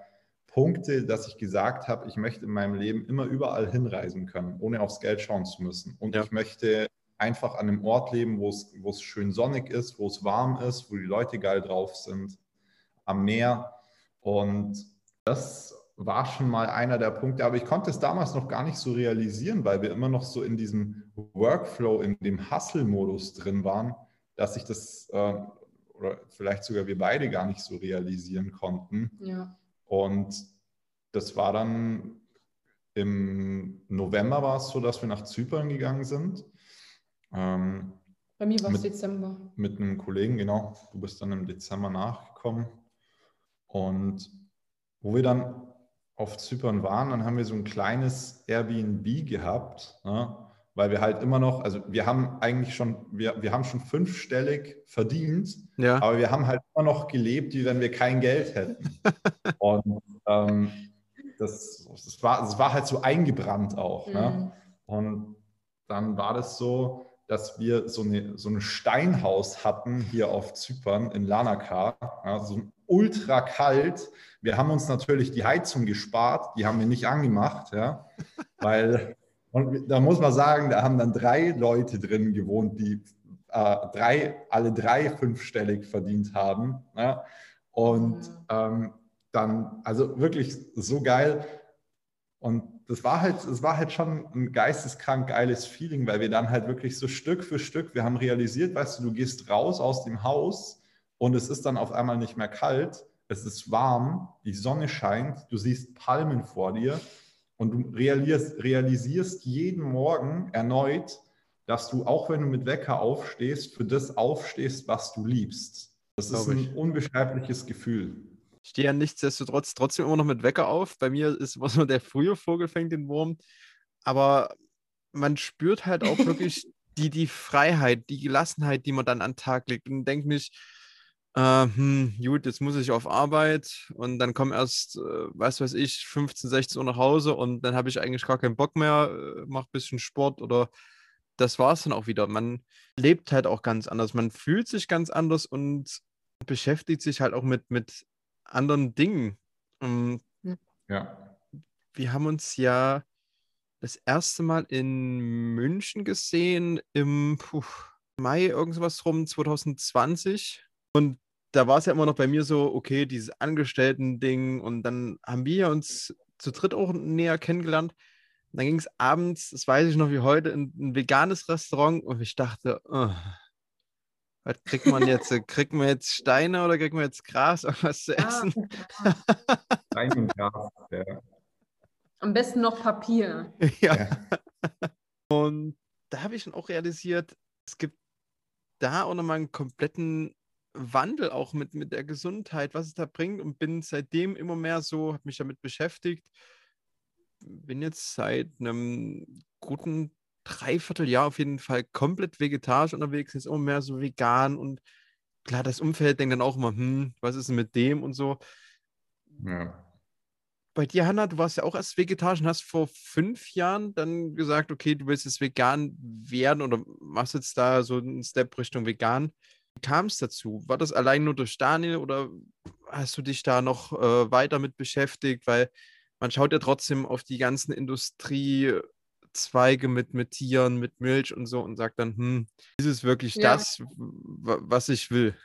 Punkte, dass ich gesagt habe, ich möchte in meinem Leben immer überall hinreisen können, ohne aufs Geld schauen zu müssen. Und ja. ich möchte einfach an einem Ort leben, wo es, wo es schön sonnig ist, wo es warm ist, wo die Leute geil drauf sind, am Meer. Und das war schon mal einer der Punkte, aber ich konnte es damals noch gar nicht so realisieren, weil wir immer noch so in diesem Workflow, in dem Hustle-Modus drin waren, dass ich das äh, oder vielleicht sogar wir beide gar nicht so realisieren konnten. Ja. Und das war dann im November war es so, dass wir nach Zypern gegangen sind. Ähm, Bei mir war es Dezember. Mit einem Kollegen, genau. Du bist dann im Dezember nachgekommen. Und wo wir dann auf Zypern waren, dann haben wir so ein kleines Airbnb gehabt. Ne? weil wir halt immer noch, also wir haben eigentlich schon, wir, wir haben schon fünfstellig verdient, ja. aber wir haben halt immer noch gelebt, wie wenn wir kein Geld hätten. Und ähm, das, das, war, das war halt so eingebrannt auch. Ne? Mhm. Ne? Und dann war das so, dass wir so, eine, so ein Steinhaus hatten hier auf Zypern in Lanaka, ja, so ultra kalt. Wir haben uns natürlich die Heizung gespart, die haben wir nicht angemacht, ja, weil und da muss man sagen, da haben dann drei Leute drin gewohnt, die äh, drei, alle drei fünfstellig verdient haben. Ja? Und ähm, dann, also wirklich so geil. Und das war halt, das war halt schon ein geisteskrank geiles Feeling, weil wir dann halt wirklich so Stück für Stück, wir haben realisiert, weißt du, du gehst raus aus dem Haus und es ist dann auf einmal nicht mehr kalt, es ist warm, die Sonne scheint, du siehst Palmen vor dir und du realisierst, realisierst jeden Morgen erneut, dass du, auch wenn du mit Wecker aufstehst, für das aufstehst, was du liebst. Das ist ein unbeschreibliches Gefühl. Ich stehe ja nichtsdestotrotz trotzdem immer noch mit Wecker auf. Bei mir ist immer so der frühe Vogel fängt den Wurm. Aber man spürt halt auch wirklich die, die Freiheit, die Gelassenheit, die man dann an den Tag legt und denkt nicht, äh, hm, gut, jetzt muss ich auf Arbeit und dann komme erst, äh, was weiß ich, 15, 16 Uhr nach Hause und dann habe ich eigentlich gar keinen Bock mehr, äh, mache ein bisschen Sport oder das war es dann auch wieder. Man lebt halt auch ganz anders, man fühlt sich ganz anders und beschäftigt sich halt auch mit, mit anderen Dingen. Ähm, ja. Wir haben uns ja das erste Mal in München gesehen im puh, Mai irgendwas rum 2020 und da war es ja immer noch bei mir so, okay, dieses Angestellten-Ding und dann haben wir uns zu dritt auch näher kennengelernt. Und dann ging es abends, das weiß ich noch wie heute, in ein veganes Restaurant und ich dachte, oh, was kriegt man jetzt? kriegt man jetzt Steine oder kriegt man jetzt Gras, irgendwas zu ah, essen? Stein und Gras, ja. Am besten noch Papier. ja. ja. Und da habe ich schon auch realisiert, es gibt da auch nochmal einen kompletten Wandel auch mit, mit der Gesundheit, was es da bringt und bin seitdem immer mehr so, habe mich damit beschäftigt. Bin jetzt seit einem guten Dreivierteljahr auf jeden Fall komplett vegetarisch unterwegs, ist immer mehr so vegan und klar, das Umfeld denkt dann auch immer, hm, was ist denn mit dem und so. Ja. Bei dir, Hanna, du warst ja auch erst vegetarisch und hast vor fünf Jahren dann gesagt, okay, du willst jetzt vegan werden oder machst jetzt da so einen Step Richtung vegan. Kam es dazu? War das allein nur durch Daniel oder hast du dich da noch äh, weiter mit beschäftigt? Weil man schaut ja trotzdem auf die ganzen Industriezweige mit, mit Tieren, mit Milch und so und sagt dann, hm, ist es wirklich ja. das, was ich will?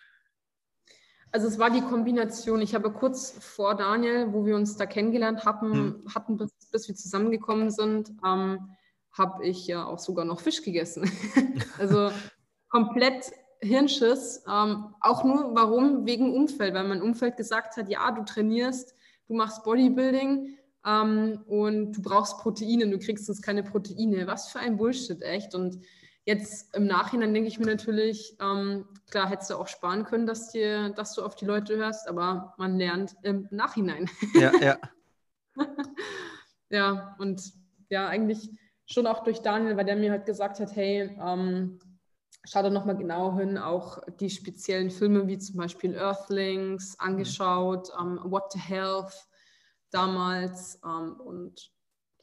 Also es war die Kombination. Ich habe kurz vor Daniel, wo wir uns da kennengelernt hatten, hm. hatten bis, bis, wir zusammengekommen sind, ähm, habe ich ja auch sogar noch Fisch gegessen. also komplett Hirnschiss. Ähm, auch nur, warum? Wegen Umfeld, weil mein Umfeld gesagt hat, ja, du trainierst, du machst Bodybuilding ähm, und du brauchst Proteine, du kriegst uns keine Proteine. Was für ein Bullshit, echt. Und Jetzt im Nachhinein denke ich mir natürlich, ähm, klar hättest du auch sparen können, dass, dir, dass du auf die Leute hörst, aber man lernt im Nachhinein. Ja, ja. ja, und ja, eigentlich schon auch durch Daniel, weil der mir halt gesagt hat, hey, ähm, schau da nochmal genau hin, auch die speziellen Filme wie zum Beispiel Earthlings angeschaut, ähm, What the Health damals ähm, und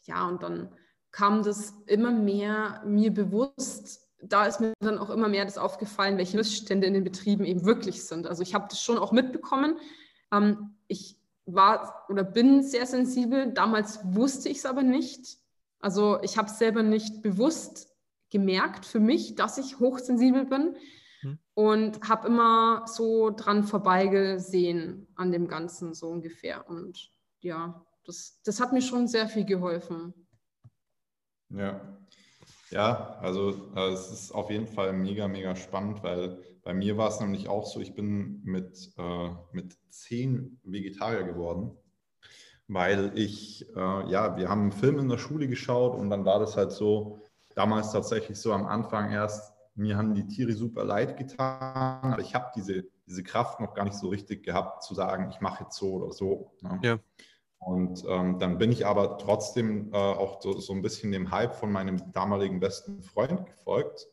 ja, und dann kam das immer mehr mir bewusst. Da ist mir dann auch immer mehr das aufgefallen, welche Missstände in den Betrieben eben wirklich sind. Also ich habe das schon auch mitbekommen. Ähm, ich war oder bin sehr sensibel. Damals wusste ich es aber nicht. Also ich habe es selber nicht bewusst gemerkt für mich, dass ich hochsensibel bin hm. und habe immer so dran vorbeigesehen an dem Ganzen so ungefähr. Und ja, das, das hat mir schon sehr viel geholfen. Ja. Ja, also äh, es ist auf jeden Fall mega, mega spannend, weil bei mir war es nämlich auch so, ich bin mit, äh, mit zehn Vegetarier geworden, weil ich, äh, ja, wir haben einen Film in der Schule geschaut und dann war das halt so, damals tatsächlich so am Anfang erst, mir haben die Tiere super leid getan, aber ich habe diese, diese Kraft noch gar nicht so richtig gehabt, zu sagen, ich mache jetzt so oder so. Ne? Ja. Und ähm, dann bin ich aber trotzdem äh, auch so, so, ein bisschen dem Hype von meinem damaligen besten Freund gefolgt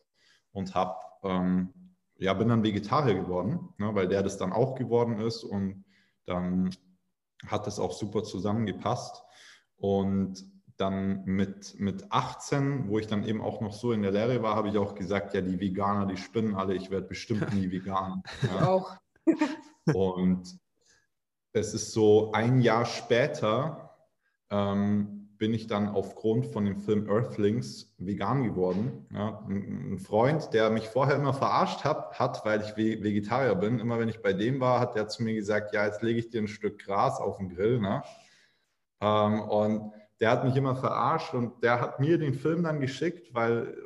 und habe, ähm, ja, bin dann Vegetarier geworden, ne, weil der das dann auch geworden ist und dann hat das auch super zusammengepasst. Und dann mit, mit 18, wo ich dann eben auch noch so in der Lehre war, habe ich auch gesagt, ja, die Veganer, die spinnen alle, ich werde bestimmt nie vegan. Ja. Auch. Und es ist so ein Jahr später ähm, bin ich dann aufgrund von dem Film Earthlings vegan geworden. Ja, ein, Freund, der mich vorher immer verarscht hat, hat, weil ich Vegetarier bin, immer wenn ich bei dem war, hat der zu mir gesagt, ja, jetzt lege ich dir ein Stück Gras auf den Grill. Ne? Ähm, und der hat mich immer verarscht und der hat mir den Film dann geschickt, weil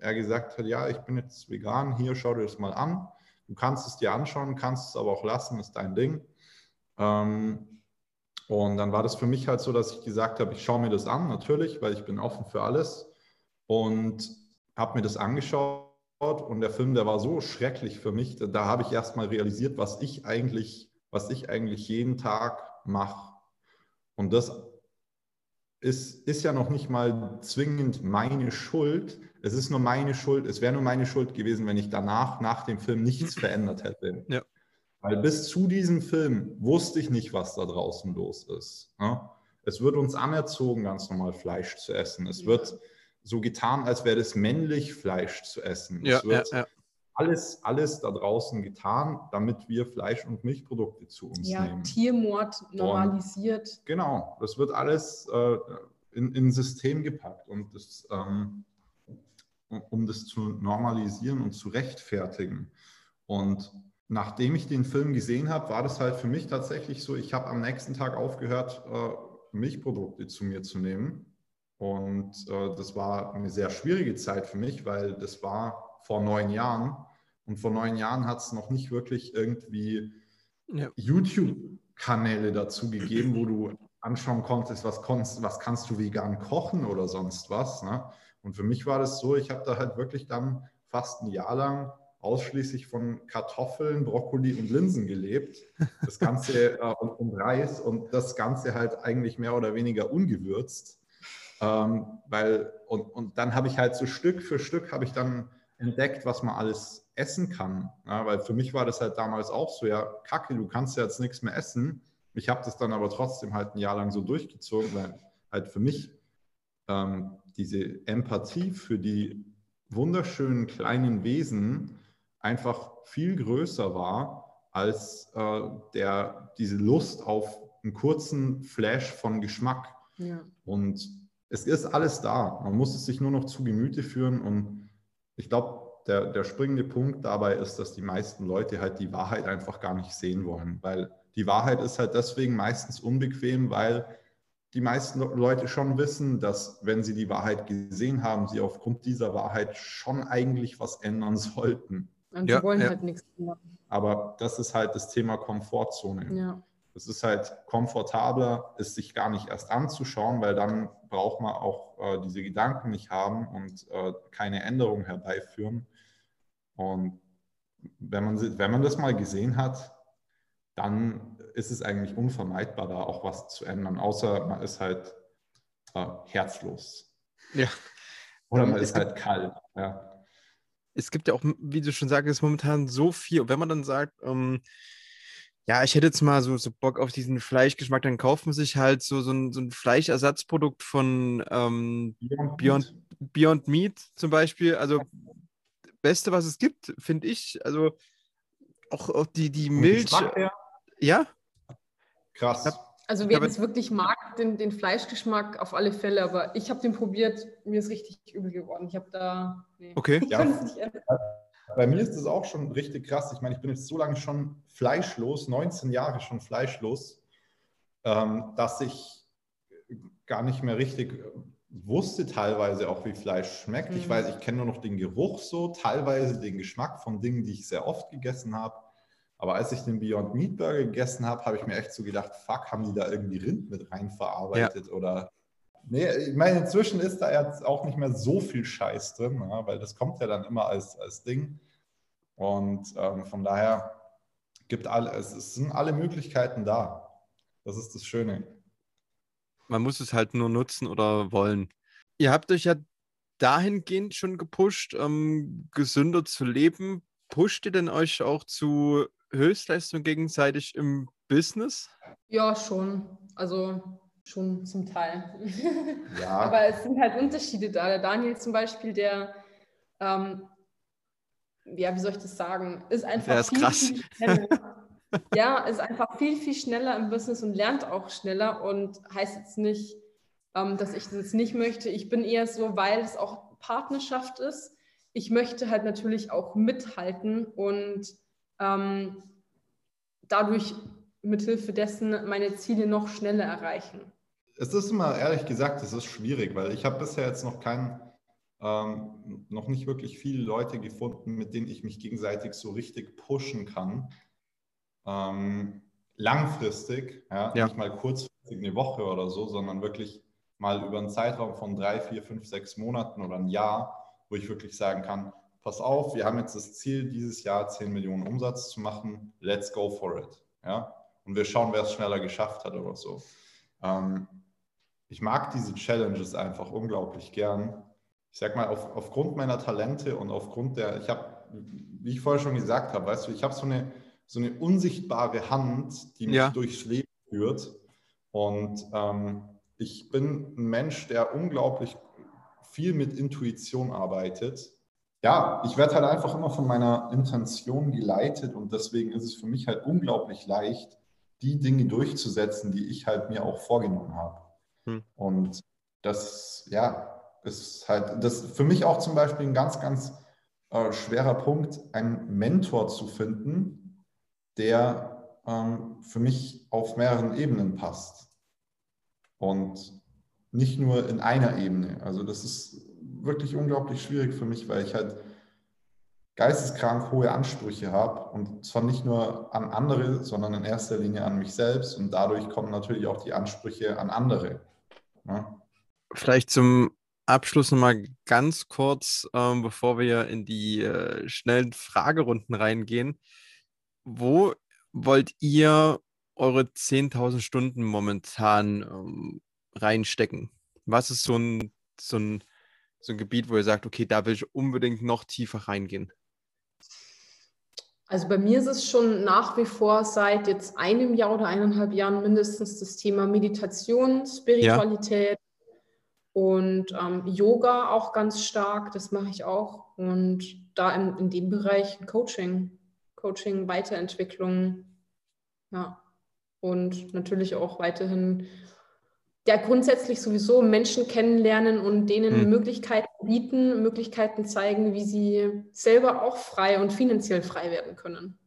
er gesagt hat, ja, ich bin jetzt vegan, hier schau dir das mal an. Du kannst es dir anschauen, kannst es aber auch lassen, ist dein Ding. Ähm, und dann war das für mich halt so, dass ich gesagt habe, ich schaue mir das an, natürlich, weil ich bin offen für alles. Und habe mir das angeschaut und der Film, der war so schrecklich für mich, da, habe ich erst mal realisiert, was ich eigentlich, was ich eigentlich jeden Tag mache. Und das ist, ist ja noch nicht mal zwingend meine Schuld. Es ist nur meine Schuld. Es wäre nur meine Schuld gewesen, wenn ich danach, nach dem Film nichts verändert hätte. Ja. Weil bis zu diesem Film wusste ich nicht, was da draußen los ist. Ne? Es wird uns anerzogen, ganz normal Fleisch zu essen. Es wird so getan, als wäre es männlich, Fleisch zu essen. Ja, es wird ja, ja. Alles, alles da draußen getan, damit wir Fleisch- und Milchprodukte zu uns ja, nehmen. Tiermord normalisiert. Und genau, das wird alles äh, in, in ein System gepackt. Und das, ähm, um das zu normalisieren und zu rechtfertigen. Und nachdem ich den Film gesehen habe, war das halt für mich tatsächlich so, ich habe am nächsten Tag aufgehört, äh, Milchprodukte zu mir zu nehmen. Und äh, das war eine sehr schwierige Zeit für mich, weil das war vor neun Jahren. Und vor neun Jahren hat es noch nicht wirklich irgendwie ja. YouTube-Kanäle dazu gegeben, wo du anschauen konntest, was, konntest, was kannst du vegan kochen oder sonst was. Ne? Und für mich war das so, ich habe da halt wirklich dann fast ein Jahr lang ausschließlich von Kartoffeln, Brokkoli und Linsen gelebt. Das Ganze äh, und, und, Reis und das Ganze halt eigentlich mehr oder weniger ungewürzt. Ähm, weil, und, und dann habe ich halt so Stück für Stück habe ich dann entdeckt, was man alles essen kann. Ja, weil für mich war das halt damals auch so, ja, kacke, du kannst ja jetzt nichts mehr essen. Ich habe das dann aber trotzdem halt ein Jahr lang so durchgezogen, weil halt für mich ähm, diese Empathie für die wunderschönen kleinen Wesen einfach viel größer war als äh, der, diese Lust auf einen kurzen Flash von Geschmack. Ja. Und es ist alles da. Man muss es sich nur noch zu Gemüte führen. Und ich glaube, der, der springende Punkt dabei ist, dass die meisten Leute halt die Wahrheit einfach gar nicht sehen wollen. Weil die Wahrheit ist halt deswegen meistens unbequem, weil die meisten Leute schon wissen, dass wenn sie die Wahrheit gesehen haben, sie aufgrund dieser Wahrheit schon eigentlich was ändern sollten. Und ja, sie wollen ja. halt nichts machen. Aber das ist halt das Thema Komfortzone. Ja. Es ist halt komfortabler, es sich gar nicht erst anzuschauen, weil dann braucht man auch äh, diese Gedanken nicht haben und äh, keine Änderung herbeiführen. Und wenn man, wenn man das mal gesehen hat, dann ist es eigentlich unvermeidbar, da auch was zu ändern, außer man ist halt äh, herzlos. Ja. Oder man ist halt kalt. Ja es gibt ja auch, wie du schon sagst, momentan so viel. Und wenn man dann sagt, ähm, ja, ich hätte jetzt mal so, so Bock auf diesen Fleischgeschmack, dann kauft man sich halt so, so, ein, so ein Fleischersatzprodukt von ähm, Beyond, Beyond, Beyond Meat zum Beispiel. Also, Beste, was es gibt, finde ich. Also, auch, auch die, die Milch. Ja? Krass. Also wer das wirklich mag, den, den Fleischgeschmack auf alle Fälle, aber ich habe den probiert, mir ist richtig übel geworden. Ich habe da. Nee, okay. Ja. Bei mir ist das auch schon richtig krass. Ich meine, ich bin jetzt so lange schon fleischlos, 19 Jahre schon fleischlos, ähm, dass ich gar nicht mehr richtig wusste teilweise auch, wie Fleisch schmeckt. Mhm. Ich weiß, ich kenne nur noch den Geruch so, teilweise den Geschmack von Dingen, die ich sehr oft gegessen habe. Aber als ich den Beyond Meat Burger gegessen habe, habe ich mir echt so gedacht, fuck, haben die da irgendwie Rind mit rein verarbeitet ja. oder Nee, ich meine, inzwischen ist da jetzt auch nicht mehr so viel Scheiß drin, ja, weil das kommt ja dann immer als, als Ding. Und ähm, von daher gibt alle, es, es, sind alle Möglichkeiten da. Das ist das Schöne. Man muss es halt nur nutzen oder wollen. Ihr habt euch ja dahingehend schon gepusht, ähm, gesünder zu leben. Pusht ihr denn euch auch zu Höchstleistung gegenseitig im Business? Ja, schon. Also schon zum Teil. Ja. Aber es sind halt Unterschiede da. Der Daniel zum Beispiel, der, ähm, ja, wie soll ich das sagen, ist einfach der ist viel, krass. viel schneller. ja, ist einfach viel, viel schneller im Business und lernt auch schneller und heißt jetzt nicht, ähm, dass ich das nicht möchte. Ich bin eher so, weil es auch Partnerschaft ist. Ich möchte halt natürlich auch mithalten und ähm, dadurch mithilfe dessen meine Ziele noch schneller erreichen. Es ist immer, ehrlich gesagt, es ist schwierig, weil ich habe bisher jetzt noch keinen, ähm, noch nicht wirklich viele Leute gefunden, mit denen ich mich gegenseitig so richtig pushen kann. Ähm, langfristig, ja, ja, nicht mal kurzfristig eine Woche oder so, sondern wirklich mal über einen Zeitraum von drei, vier, fünf, sechs Monaten oder ein Jahr, wo ich wirklich sagen kann, pass auf, wir haben jetzt das Ziel, dieses Jahr 10 Millionen Umsatz zu machen, let's go for it. Ja? Und wir schauen, wer es schneller geschafft hat oder so. Ähm, ich mag diese Challenges einfach unglaublich gern. Ich sag mal, auf, aufgrund meiner Talente und aufgrund der, ich habe, wie ich vorher schon gesagt habe, weißt du, ich habe so eine, so eine unsichtbare Hand, die mich ja. durchs Leben führt. Und ähm, ich bin ein Mensch, der unglaublich viel mit Intuition arbeitet ja, ich werde halt einfach immer von meiner Intention geleitet und deswegen ist es für mich halt unglaublich leicht, die Dinge durchzusetzen, die ich halt mir auch vorgenommen habe. Hm. Und das, ja, ist halt, das für mich auch zum Beispiel ein ganz, ganz äh, schwerer Punkt, einen Mentor zu finden, der ähm, für mich auf mehreren Ebenen passt. Und nicht nur in einer Ebene. Also das ist wirklich unglaublich schwierig für mich, weil ich halt geisteskrank hohe Ansprüche habe und zwar nicht nur an andere, sondern in erster Linie an mich selbst und dadurch kommen natürlich auch die Ansprüche an andere. Ja. Vielleicht zum Abschluss nochmal ganz kurz, ähm, bevor wir in die äh, schnellen Fragerunden reingehen. Wo wollt ihr eure 10.000 Stunden momentan ähm, reinstecken? Was ist so ein, so, ein, so ein Gebiet, wo ihr sagt, okay, da will ich unbedingt noch tiefer reingehen? Also bei mir ist es schon nach wie vor seit jetzt einem Jahr oder eineinhalb Jahren mindestens das Thema Meditation, Spiritualität ja. und ähm, Yoga auch ganz stark. Das mache ich auch. Und da in, in dem Bereich Coaching, Coaching, Weiterentwicklung. Ja. Und natürlich auch weiterhin ja grundsätzlich sowieso Menschen kennenlernen und denen mhm. Möglichkeiten bieten, Möglichkeiten zeigen, wie sie selber auch frei und finanziell frei werden können.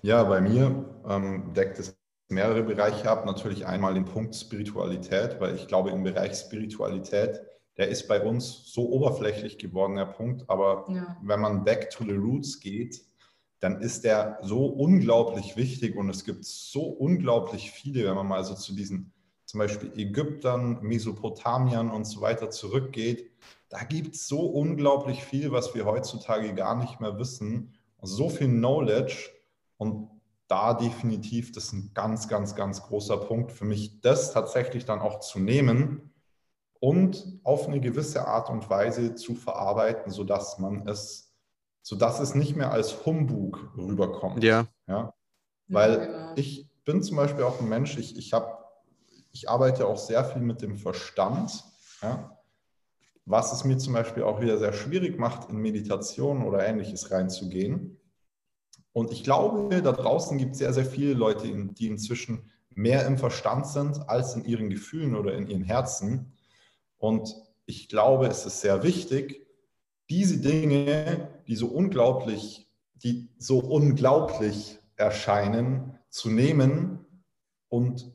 Ja, bei mir ähm, deckt es mehrere Bereiche ab. Natürlich einmal den Punkt Spiritualität, weil ich glaube, im Bereich Spiritualität, der ist bei uns so oberflächlich geworden, der Punkt. Aber ja. wenn man back to the roots geht, dann ist der so unglaublich wichtig und es gibt so unglaublich viele, wenn man mal so zu diesen zum Beispiel Ägyptern, Mesopotamiern und so weiter zurückgeht, da gibt es so unglaublich viel, was wir heutzutage gar nicht mehr wissen. So viel Knowledge und da definitiv, das ist ein ganz, ganz, ganz großer Punkt für mich, das tatsächlich dann auch zu nehmen und auf eine gewisse Art und Weise zu verarbeiten, sodass man es, sodass es nicht mehr als Humbug rüberkommt. Ja. ja? Weil ja, genau. ich bin zum Beispiel auch ein Mensch, ich, ich habe ich arbeite auch sehr viel mit dem Verstand, ja, was es mir zum Beispiel auch wieder sehr schwierig macht, in Meditation oder ähnliches reinzugehen. Und ich glaube, da draußen gibt es sehr, sehr viele Leute, die inzwischen mehr im Verstand sind als in ihren Gefühlen oder in ihren Herzen. Und ich glaube, es ist sehr wichtig, diese Dinge, die so unglaublich, die so unglaublich erscheinen, zu nehmen und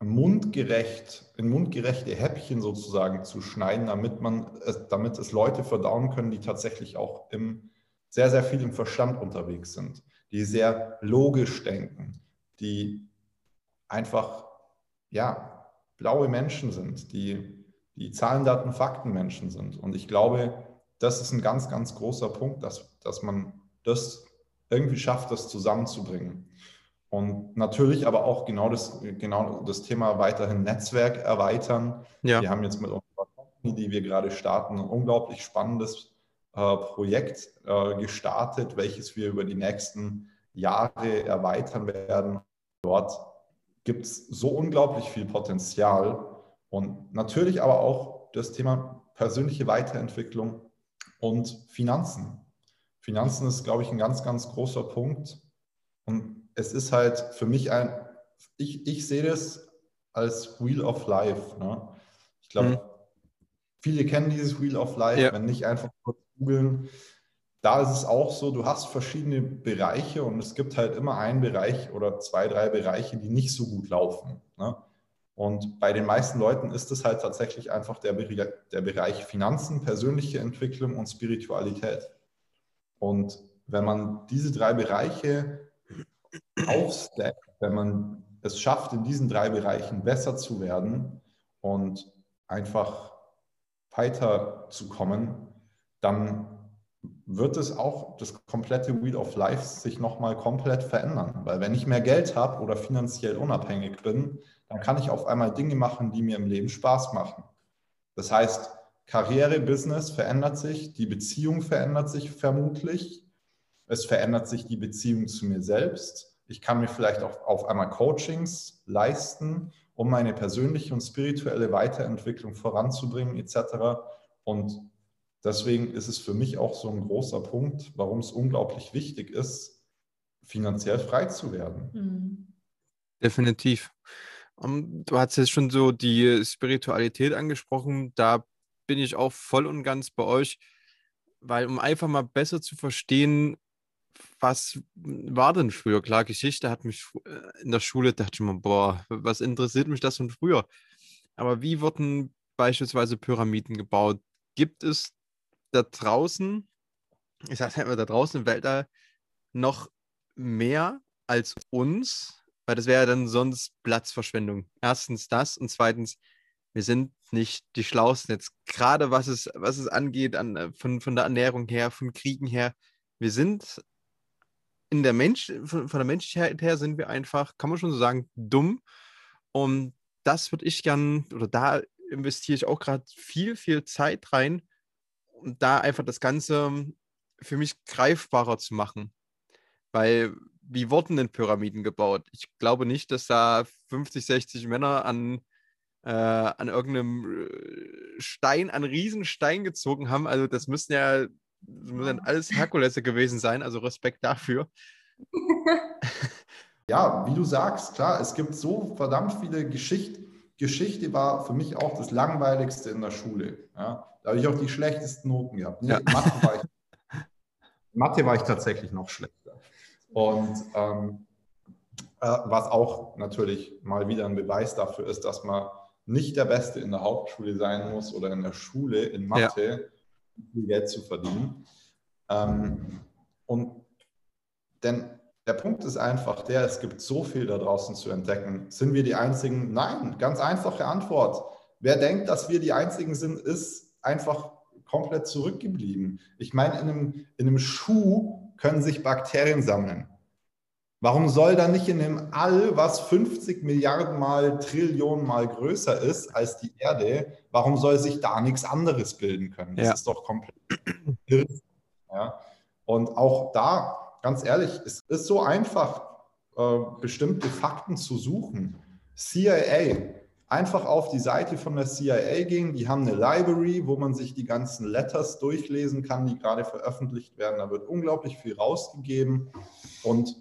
mundgerecht, in mundgerechte Häppchen sozusagen zu schneiden, damit man es, damit es Leute verdauen können, die tatsächlich auch im, sehr, sehr viel im Verstand unterwegs sind, die sehr logisch denken, die einfach ja, blaue Menschen sind, die, die Zahlen, Daten, Fakten Menschen sind. Und ich glaube, das ist ein ganz, ganz großer Punkt, dass, dass man das irgendwie schafft, das zusammenzubringen. Und natürlich aber auch genau das, genau das Thema weiterhin Netzwerk erweitern. Ja. Wir haben jetzt mit unserer Company, die wir gerade starten, ein unglaublich spannendes äh, Projekt äh, gestartet, welches wir über die nächsten Jahre erweitern werden. Dort gibt es so unglaublich viel Potenzial und natürlich aber auch das Thema persönliche Weiterentwicklung und Finanzen. Finanzen ist, glaube ich, ein ganz, ganz großer Punkt. Und es ist halt für mich ein, ich, ich sehe das als Wheel of Life. Ne? Ich glaube, mhm. viele kennen dieses Wheel of Life, ja. wenn nicht einfach kurz googeln. Da ist es auch so, du hast verschiedene Bereiche und es gibt halt immer einen Bereich oder zwei, drei Bereiche, die nicht so gut laufen. Ne? Und bei den meisten Leuten ist es halt tatsächlich einfach der, der Bereich Finanzen, persönliche Entwicklung und Spiritualität. Und wenn man diese drei Bereiche aufsteppt, wenn man es schafft, in diesen drei Bereichen besser zu werden und einfach weiterzukommen, dann wird es auch das komplette Wheel of Life sich nochmal komplett verändern. Weil wenn ich mehr Geld habe oder finanziell unabhängig bin, dann kann ich auf einmal Dinge machen, die mir im Leben Spaß machen. Das heißt, Karriere, Business verändert sich, die Beziehung verändert sich vermutlich, es verändert sich die Beziehung zu mir selbst. Ich kann mir vielleicht auch auf einmal Coachings leisten, um meine persönliche und spirituelle Weiterentwicklung voranzubringen etc. Und deswegen ist es für mich auch so ein großer Punkt, warum es unglaublich wichtig ist, finanziell frei zu werden. Mhm. Definitiv. Du hast jetzt schon so die Spiritualität angesprochen. Da bin ich auch voll und ganz bei euch, weil um einfach mal besser zu verstehen, was war denn früher? Klar, Geschichte hat mich äh, in der Schule, dachte ich mir, boah, was interessiert mich das von früher? Aber wie wurden beispielsweise Pyramiden gebaut? Gibt es da draußen, ich sage immer, da draußen im Weltall noch mehr als uns? Weil das wäre ja dann sonst Platzverschwendung. Erstens das und zweitens, wir sind nicht die Schlausten jetzt, gerade was es, was es angeht, an, äh, von, von der Ernährung her, von Kriegen her. Wir sind in der Mensch, von, der Menschlichkeit her sind wir einfach, kann man schon so sagen, dumm. Und das würde ich gern, oder da investiere ich auch gerade viel, viel Zeit rein, um da einfach das Ganze für mich greifbarer zu machen. Weil, wie wurden denn Pyramiden gebaut? Ich glaube nicht, dass da 50, 60 Männer an äh, an irgendeinem äh, Stein, an Riesenstein gezogen haben. Also das müssen ja das müssen alles Herkulesse gewesen sein. Also Respekt dafür. Ja, wie du sagst, klar, es gibt so verdammt viele Geschichten. Geschichte war für mich auch das Langweiligste in der Schule. Ja, da habe ich auch die schlechtesten Noten gehabt. Ja. Mathe, war ich, Mathe, war ich, tatsächlich noch schlechter. Und ähm, äh, was auch natürlich mal wieder ein Beweis dafür ist, dass man nicht der Beste in der Hauptschule sein muss oder in der Schule in Mathe, ja. Viel Geld zu verdienen. Ähm, und denn der Punkt ist einfach der, es gibt so viel da draußen zu entdecken. Sind wir die Einzigen? Nein, ganz einfache Antwort. Wer denkt, dass wir die Einzigen sind, ist einfach komplett zurückgeblieben. Ich meine, in einem, in einem Schuh können sich Bakterien sammeln. Warum soll dann nicht in dem All, was 50 Milliarden mal, Trillionen mal größer ist als die Erde, warum soll sich da nichts anderes bilden können? Das ja. ist doch komplett irre. Ja? Und auch da, ganz ehrlich, es ist so einfach, äh, bestimmte Fakten zu suchen. CIA, einfach auf die Seite von der CIA gehen, die haben eine Library, wo man sich die ganzen Letters durchlesen kann, die gerade veröffentlicht werden. Da wird unglaublich viel rausgegeben und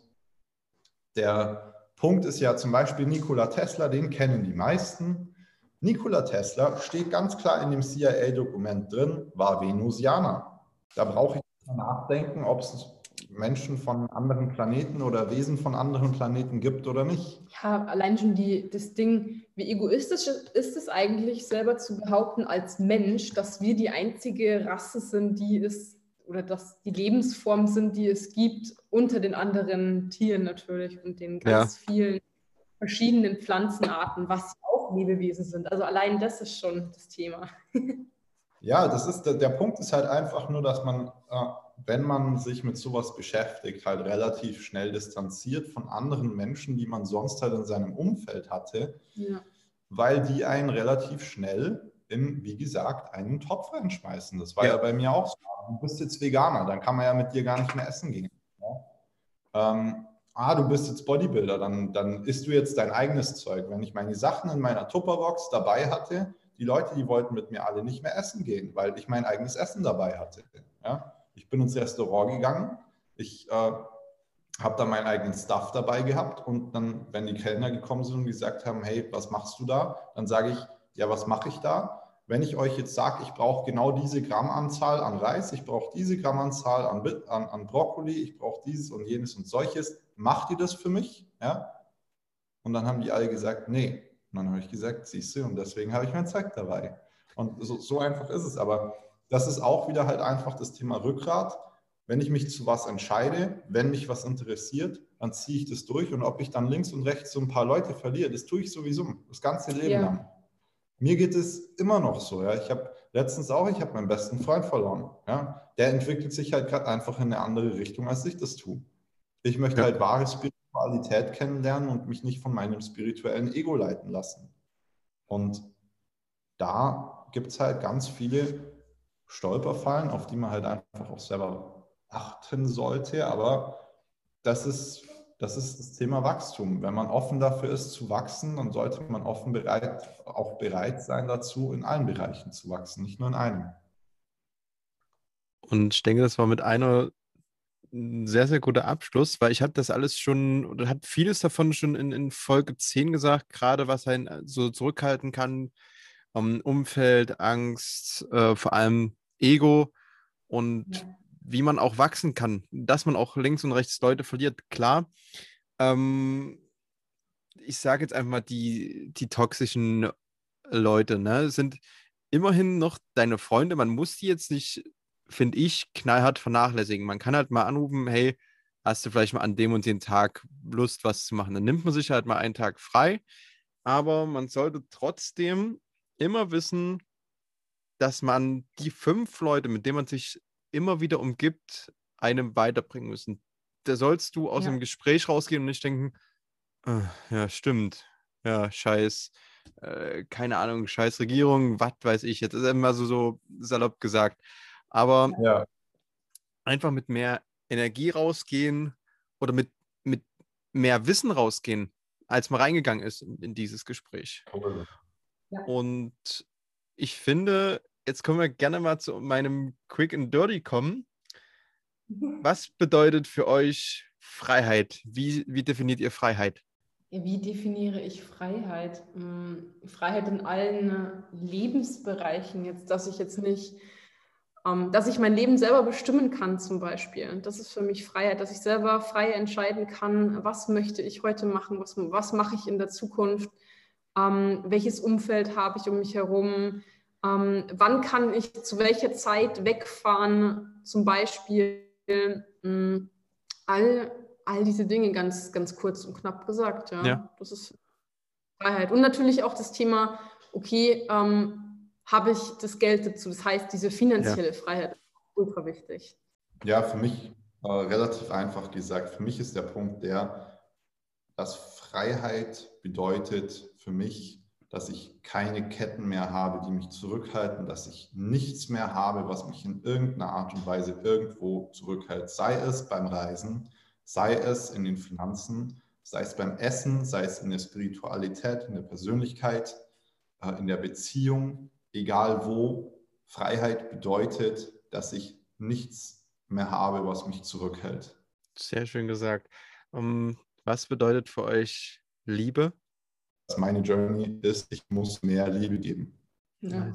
der Punkt ist ja zum Beispiel Nikola Tesla, den kennen die meisten. Nikola Tesla steht ganz klar in dem CIA-Dokument drin, war Venusianer. Da brauche ich nicht nachdenken, ob es Menschen von anderen Planeten oder Wesen von anderen Planeten gibt oder nicht. Ja, allein schon die, das Ding, wie egoistisch ist es eigentlich, selber zu behaupten als Mensch, dass wir die einzige Rasse sind, die es oder dass die Lebensformen sind, die es gibt, unter den anderen Tieren natürlich und den ganz ja. vielen verschiedenen Pflanzenarten, was auch Lebewesen sind. Also allein das ist schon das Thema. Ja, das ist der, der Punkt ist halt einfach nur, dass man, äh, wenn man sich mit sowas beschäftigt, halt relativ schnell distanziert von anderen Menschen, die man sonst halt in seinem Umfeld hatte, ja. weil die einen relativ schnell in, wie gesagt, einen Topf reinschmeißen. Das war ja, ja bei mir auch so du bist jetzt Veganer, dann kann man ja mit dir gar nicht mehr essen gehen. Ja? Ähm, ah, du bist jetzt Bodybuilder, dann, dann isst du jetzt dein eigenes Zeug. Wenn ich meine Sachen in meiner Tupperbox dabei hatte, die Leute, die wollten mit mir alle nicht mehr essen gehen, weil ich mein eigenes Essen dabei hatte. Ja? Ich bin ins Restaurant gegangen, ich äh, habe da meinen eigenen Stuff dabei gehabt und dann, wenn die Kellner gekommen sind und gesagt haben, hey, was machst du da? Dann sage ich, ja, was mache ich da? Wenn ich euch jetzt sage, ich brauche genau diese Grammanzahl an Reis, ich brauche diese Grammanzahl an, an, an Brokkoli, ich brauche dieses und jenes und solches, macht ihr das für mich? Ja? Und dann haben die alle gesagt, nee. Und dann habe ich gesagt, siehst du, und deswegen habe ich mein Zeug dabei. Und so, so einfach ist es. Aber das ist auch wieder halt einfach das Thema Rückgrat. Wenn ich mich zu was entscheide, wenn mich was interessiert, dann ziehe ich das durch. Und ob ich dann links und rechts so ein paar Leute verliere, das tue ich sowieso das ganze Leben ja. lang. Mir geht es immer noch so. Ja. Ich habe letztens auch, ich habe meinen besten Freund verloren. Ja. Der entwickelt sich halt gerade einfach in eine andere Richtung, als ich das tue. Ich möchte ja. halt wahre Spiritualität kennenlernen und mich nicht von meinem spirituellen Ego leiten lassen. Und da gibt es halt ganz viele Stolperfallen, auf die man halt einfach auch selber achten sollte. Aber das ist das ist das Thema Wachstum. Wenn man offen dafür ist zu wachsen, dann sollte man offen bereit, auch bereit sein dazu, in allen Bereichen zu wachsen, nicht nur in einem. Und ich denke, das war mit einer ein sehr, sehr guter Abschluss, weil ich habe das alles schon oder habe vieles davon schon in, in Folge 10 gesagt, gerade was einen so zurückhalten kann, um, Umfeld, Angst, äh, vor allem Ego. Und ja wie man auch wachsen kann, dass man auch links und rechts Leute verliert, klar. Ähm, ich sage jetzt einfach mal, die, die toxischen Leute, ne, sind immerhin noch deine Freunde. Man muss die jetzt nicht, finde ich, knallhart vernachlässigen. Man kann halt mal anrufen, hey, hast du vielleicht mal an dem und den Tag Lust, was zu machen? Dann nimmt man sich halt mal einen Tag frei. Aber man sollte trotzdem immer wissen, dass man die fünf Leute, mit denen man sich immer wieder umgibt, einem weiterbringen müssen. Da sollst du aus ja. dem Gespräch rausgehen und nicht denken, oh, ja, stimmt, ja, scheiß, äh, keine Ahnung, scheiß Regierung, was weiß ich, jetzt ist immer so, so salopp gesagt. Aber ja. einfach mit mehr Energie rausgehen oder mit, mit mehr Wissen rausgehen, als man reingegangen ist in, in dieses Gespräch. Ja. Und ich finde, jetzt können wir gerne mal zu meinem Quick and Dirty kommen. Was bedeutet für euch Freiheit? Wie, wie definiert ihr Freiheit? Wie definiere ich Freiheit? Hm, Freiheit in allen Lebensbereichen. Jetzt, dass ich jetzt nicht, ähm, dass ich mein Leben selber bestimmen kann, zum Beispiel. Das ist für mich Freiheit, dass ich selber frei entscheiden kann, was möchte ich heute machen, was, was mache ich in der Zukunft, ähm, welches Umfeld habe ich um mich herum, ähm, wann kann ich zu welcher Zeit wegfahren, zum Beispiel. Ähm, all, all diese Dinge ganz, ganz kurz und knapp gesagt. Ja. ja. Das ist Freiheit. Und natürlich auch das Thema, okay, ähm, habe ich das Geld dazu? Das heißt, diese finanzielle ja. Freiheit ist ultra wichtig. Ja, für mich äh, relativ einfach gesagt. Für mich ist der Punkt der, dass Freiheit bedeutet für mich, dass ich keine Ketten mehr habe, die mich zurückhalten, dass ich nichts mehr habe, was mich in irgendeiner Art und Weise irgendwo zurückhält, sei es beim Reisen, sei es in den Finanzen, sei es beim Essen, sei es in der Spiritualität, in der Persönlichkeit, äh, in der Beziehung, egal wo. Freiheit bedeutet, dass ich nichts mehr habe, was mich zurückhält. Sehr schön gesagt. Um, was bedeutet für euch Liebe? Meine Journey ist, ich muss mehr Liebe geben. Ja.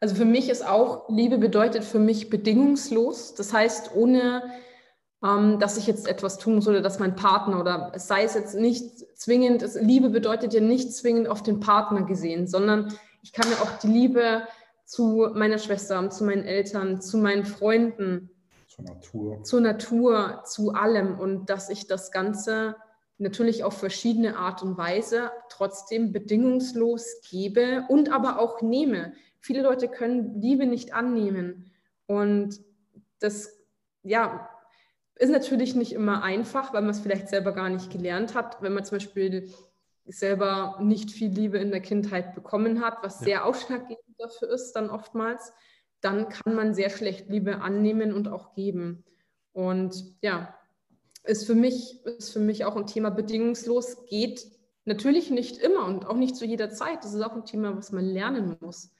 Also für mich ist auch, Liebe bedeutet für mich bedingungslos. Das heißt, ohne ähm, dass ich jetzt etwas tun muss oder dass mein Partner oder es sei es jetzt nicht zwingend, es, Liebe bedeutet ja nicht zwingend auf den Partner gesehen, sondern ich kann ja auch die Liebe zu meiner Schwester, zu meinen Eltern, zu meinen Freunden, zur Natur, zur Natur, zu allem und dass ich das Ganze natürlich auf verschiedene Art und Weise trotzdem bedingungslos gebe und aber auch nehme. Viele Leute können Liebe nicht annehmen und das ja ist natürlich nicht immer einfach, weil man es vielleicht selber gar nicht gelernt hat, wenn man zum Beispiel selber nicht viel Liebe in der Kindheit bekommen hat, was ja. sehr ausschlaggebend dafür ist, dann oftmals, dann kann man sehr schlecht Liebe annehmen und auch geben. Und ja, ist für mich, ist für mich auch ein Thema bedingungslos, geht natürlich nicht immer und auch nicht zu jeder Zeit. Das ist auch ein Thema, was man lernen muss.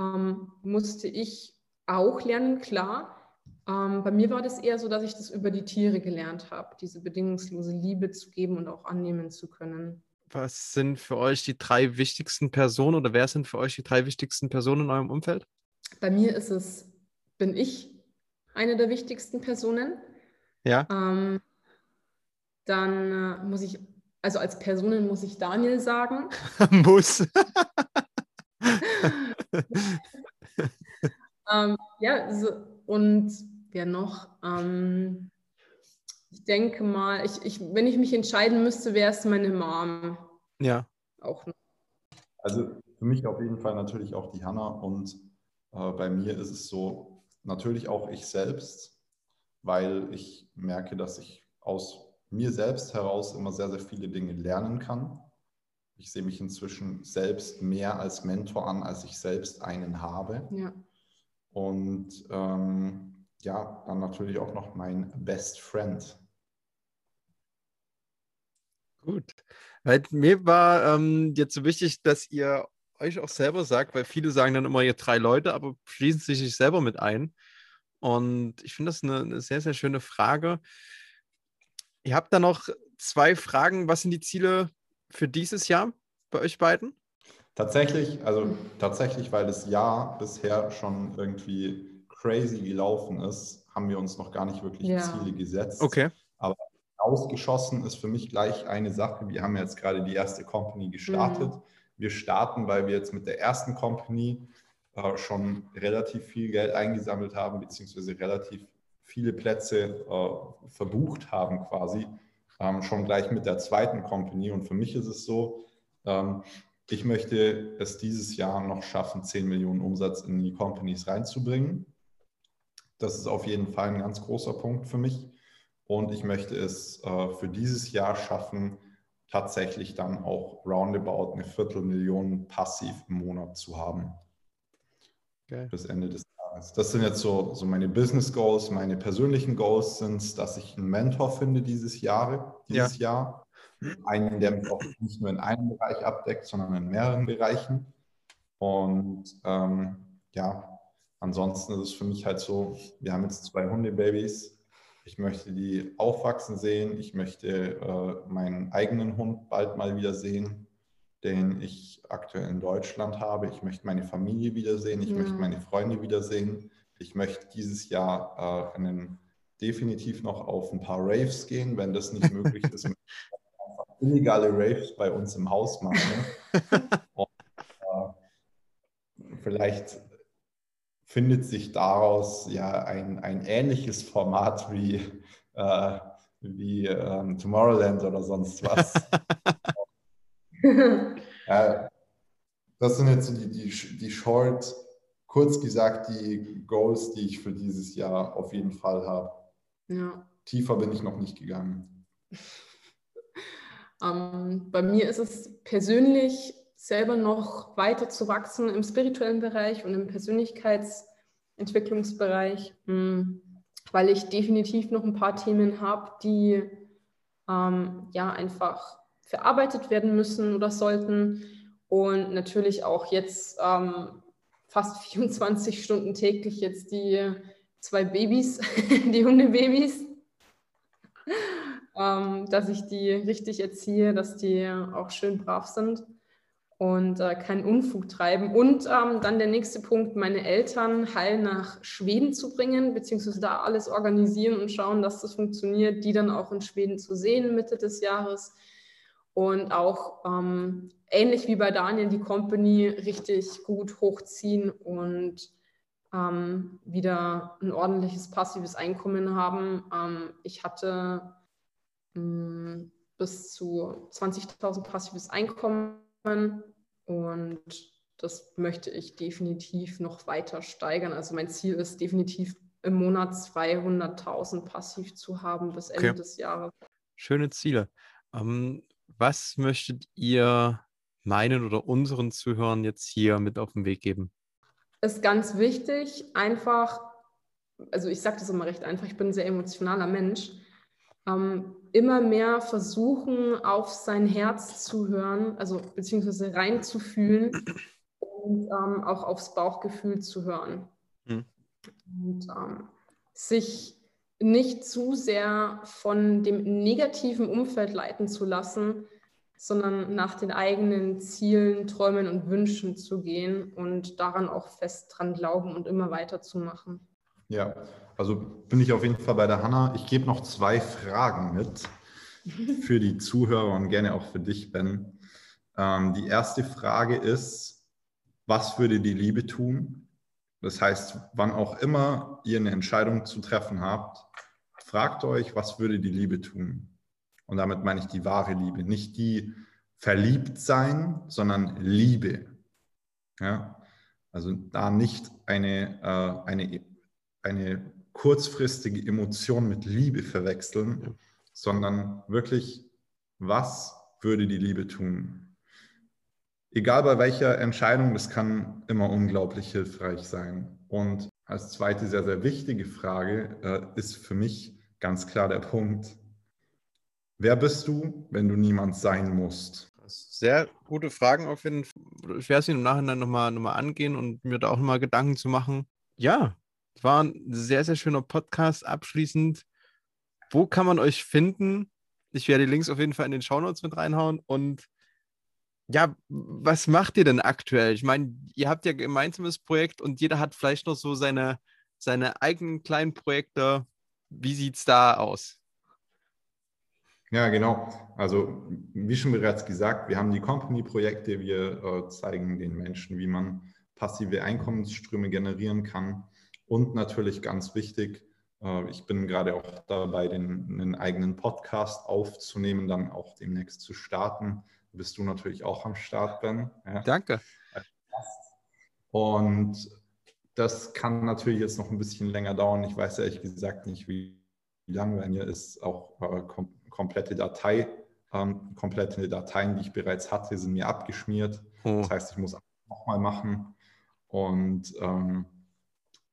Ähm, musste ich auch lernen, klar. Ähm, bei mir war das eher so, dass ich das über die Tiere gelernt habe, diese bedingungslose Liebe zu geben und auch annehmen zu können. Was sind für euch die drei wichtigsten Personen oder wer sind für euch die drei wichtigsten Personen in eurem Umfeld? Bei mir ist es, bin ich eine der wichtigsten Personen. Ja. Ähm, dann äh, muss ich, also als Personen muss ich Daniel sagen. muss. ähm, ja, so, und wer noch? Ähm, ich denke mal, ich, ich, wenn ich mich entscheiden müsste, wäre es meine Mom. Ja. Auch noch. Also für mich auf jeden Fall natürlich auch die Hanna und äh, bei mir ist es so, natürlich auch ich selbst weil ich merke, dass ich aus mir selbst heraus immer sehr, sehr viele Dinge lernen kann. Ich sehe mich inzwischen selbst mehr als Mentor an, als ich selbst einen habe. Ja. Und ähm, ja, dann natürlich auch noch mein Best Friend. Gut. Weil mir war ähm, jetzt so wichtig, dass ihr euch auch selber sagt, weil viele sagen dann immer, ihr drei Leute, aber schließen sich selber mit ein. Und ich finde das eine, eine, sehr, sehr schöne Frage. Ihr habt da noch zwei Fragen. Was sind die Ziele für dieses Jahr bei euch beiden? Tatsächlich, also tatsächlich, weil das Jahr bisher schon irgendwie crazy gelaufen ist, haben wir uns noch gar nicht wirklich ja. Ziele gesetzt. Okay. Aber ausgeschossen ist für mich gleich eine Sache. Wir haben jetzt gerade die erste Company gestartet. Mhm. Wir starten, weil wir jetzt mit der ersten Company äh, schon relativ viel Geld eingesammelt haben, beziehungsweise relativ viele Plätze äh, verbucht haben quasi, ähm, schon gleich mit der zweiten Company. Und für mich ist es so, ähm, ich möchte es dieses Jahr noch schaffen, 10 Millionen Umsatz in die Companies reinzubringen. Das ist auf jeden Fall ein ganz großer Punkt für mich. Und ich möchte es äh, für dieses Jahr schaffen, tatsächlich dann auch roundabout eine Viertelmillion passiv im Monat zu haben. Okay. Bis Ende des Jahres. Das sind jetzt so, so meine Business Goals. Meine persönlichen Goals sind, dass ich einen Mentor finde dieses Jahr, dieses ja. Jahr. Einen, der mich auch nicht nur in einem Bereich abdeckt, sondern in mehreren Bereichen. Und ähm, ja, ansonsten ist es für mich halt so, wir haben jetzt zwei Hundebabys. Ich möchte die aufwachsen sehen. Ich möchte äh, meinen eigenen Hund bald mal wieder sehen den ich aktuell in Deutschland habe. Ich möchte meine Familie wiedersehen, ich ja. möchte meine Freunde wiedersehen. Ich möchte dieses Jahr äh, einen, definitiv noch auf ein paar Raves gehen, wenn das nicht möglich ist. einfach illegale Raves bei uns im Haus machen. Und, äh, vielleicht findet sich daraus ja ein, ein ähnliches Format wie, äh, wie ähm, Tomorrowland oder sonst was. ja, das sind jetzt die, die, die Short, kurz gesagt, die Goals, die ich für dieses Jahr auf jeden Fall habe. Ja. Tiefer bin ich noch nicht gegangen. ähm, bei mir ist es persönlich selber noch weiter zu wachsen im spirituellen Bereich und im Persönlichkeitsentwicklungsbereich, hm, weil ich definitiv noch ein paar Themen habe, die ähm, ja einfach verarbeitet werden müssen oder sollten. Und natürlich auch jetzt ähm, fast 24 Stunden täglich jetzt die zwei Babys, die Hundebabys, ähm, dass ich die richtig erziehe, dass die auch schön brav sind und äh, keinen Unfug treiben. Und ähm, dann der nächste Punkt, meine Eltern heil nach Schweden zu bringen, beziehungsweise da alles organisieren und schauen, dass das funktioniert, die dann auch in Schweden zu sehen Mitte des Jahres und auch ähm, ähnlich wie bei Daniel die Company richtig gut hochziehen und ähm, wieder ein ordentliches passives Einkommen haben. Ähm, ich hatte hm, bis zu 20.000 passives Einkommen und das möchte ich definitiv noch weiter steigern. Also mein Ziel ist definitiv im Monat 200.000 passiv zu haben bis Ende okay. des Jahres. Schöne Ziele. Ähm, was möchtet ihr meinen oder unseren Zuhörern jetzt hier mit auf den Weg geben? Ist ganz wichtig, einfach, also ich sage das immer recht einfach, ich bin ein sehr emotionaler Mensch, ähm, immer mehr versuchen, auf sein Herz zu hören, also beziehungsweise reinzufühlen und ähm, auch aufs Bauchgefühl zu hören. Hm. Und ähm, sich nicht zu sehr von dem negativen Umfeld leiten zu lassen, sondern nach den eigenen Zielen, Träumen und Wünschen zu gehen und daran auch fest dran glauben und immer weiterzumachen. Ja, also bin ich auf jeden Fall bei der Hanna. Ich gebe noch zwei Fragen mit für die Zuhörer und gerne auch für dich, Ben. Ähm, die erste Frage ist, was würde die Liebe tun? Das heißt, wann auch immer ihr eine Entscheidung zu treffen habt, fragt euch, was würde die Liebe tun? Und damit meine ich die wahre Liebe, nicht die verliebt sein, sondern Liebe. Ja? Also da nicht eine, äh, eine, eine kurzfristige Emotion mit Liebe verwechseln, ja. sondern wirklich, was würde die Liebe tun? Egal bei welcher Entscheidung, das kann immer unglaublich hilfreich sein. Und als zweite sehr, sehr wichtige Frage äh, ist für mich ganz klar der Punkt, wer bist du, wenn du niemand sein musst? Sehr gute Fragen auf jeden Fall. Ich werde sie im Nachhinein nochmal noch mal angehen und mir da auch nochmal Gedanken zu machen. Ja, es war ein sehr, sehr schöner Podcast. Abschließend, wo kann man euch finden? Ich werde die Links auf jeden Fall in den Shownotes mit reinhauen und ja, was macht ihr denn aktuell? Ich meine, ihr habt ja ein gemeinsames Projekt und jeder hat vielleicht noch so seine, seine eigenen kleinen Projekte. Wie sieht es da aus? Ja, genau. Also wie schon bereits gesagt, wir haben die Company-Projekte, wir äh, zeigen den Menschen, wie man passive Einkommensströme generieren kann. Und natürlich ganz wichtig, äh, ich bin gerade auch dabei, den, einen eigenen Podcast aufzunehmen, dann auch demnächst zu starten. Bist du natürlich auch am Start, Ben. Ja. Danke. Und das kann natürlich jetzt noch ein bisschen länger dauern. Ich weiß ehrlich gesagt nicht, wie lang, wenn ihr ist auch äh, kom komplette Datei, ähm, komplette Dateien, die ich bereits hatte, sind mir abgeschmiert. Oh. Das heißt, ich muss nochmal machen. Und ähm,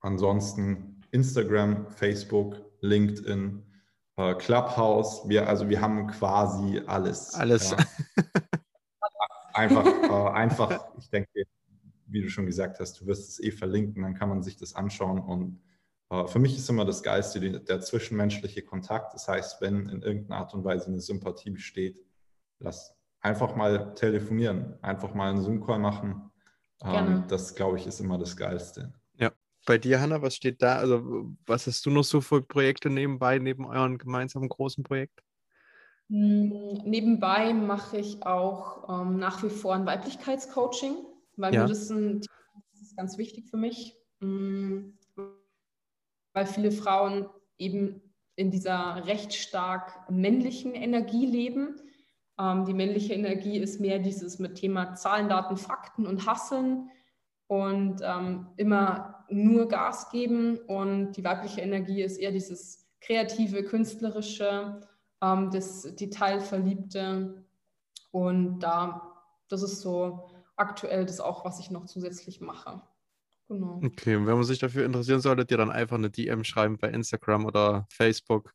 ansonsten Instagram, Facebook, LinkedIn, äh, Clubhouse. Wir, also wir haben quasi alles. Alles. Ja. einfach, äh, einfach, ich denke, wie du schon gesagt hast, du wirst es eh verlinken, dann kann man sich das anschauen. Und äh, für mich ist immer das Geiste der zwischenmenschliche Kontakt. Das heißt, wenn in irgendeiner Art und Weise eine Sympathie besteht, lass einfach mal telefonieren, einfach mal einen Zoom-Call machen. Ähm, das, glaube ich, ist immer das Geilste. Ja. Bei dir, Hanna, was steht da? Also, was hast du noch so für Projekte nebenbei, neben euren gemeinsamen großen Projekt? Hm, nebenbei mache ich auch ähm, nach wie vor ein Weiblichkeitscoaching weil ja. mir das, ein, das ist ganz wichtig für mich, mm, weil viele Frauen eben in dieser recht stark männlichen Energie leben. Ähm, die männliche Energie ist mehr dieses mit Thema Zahlen, Daten, Fakten und Hasseln und ähm, immer nur Gas geben. Und die weibliche Energie ist eher dieses kreative, künstlerische, ähm, das Detailverliebte. Und da, das ist so aktuell das auch, was ich noch zusätzlich mache. Genau. Okay, und wenn man sich dafür interessieren sollte, dir dann einfach eine DM schreiben bei Instagram oder Facebook.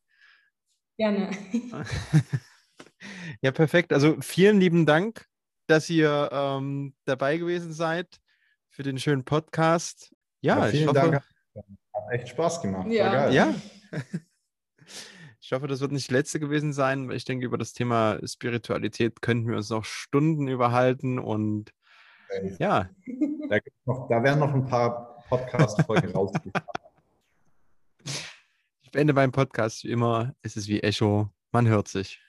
Gerne. ja, perfekt. Also vielen lieben Dank, dass ihr ähm, dabei gewesen seid für den schönen Podcast. Ja, ja vielen ich hoffe, Dank. Hat echt Spaß gemacht. Ja. ja. Ich hoffe, das wird nicht die letzte gewesen sein, weil ich denke, über das Thema Spiritualität könnten wir uns noch Stunden überhalten und ja. Da, noch, da werden noch ein paar Podcast-Folgen rausgekommen. Ich beende meinen Podcast wie immer. Es ist wie Echo. Man hört sich.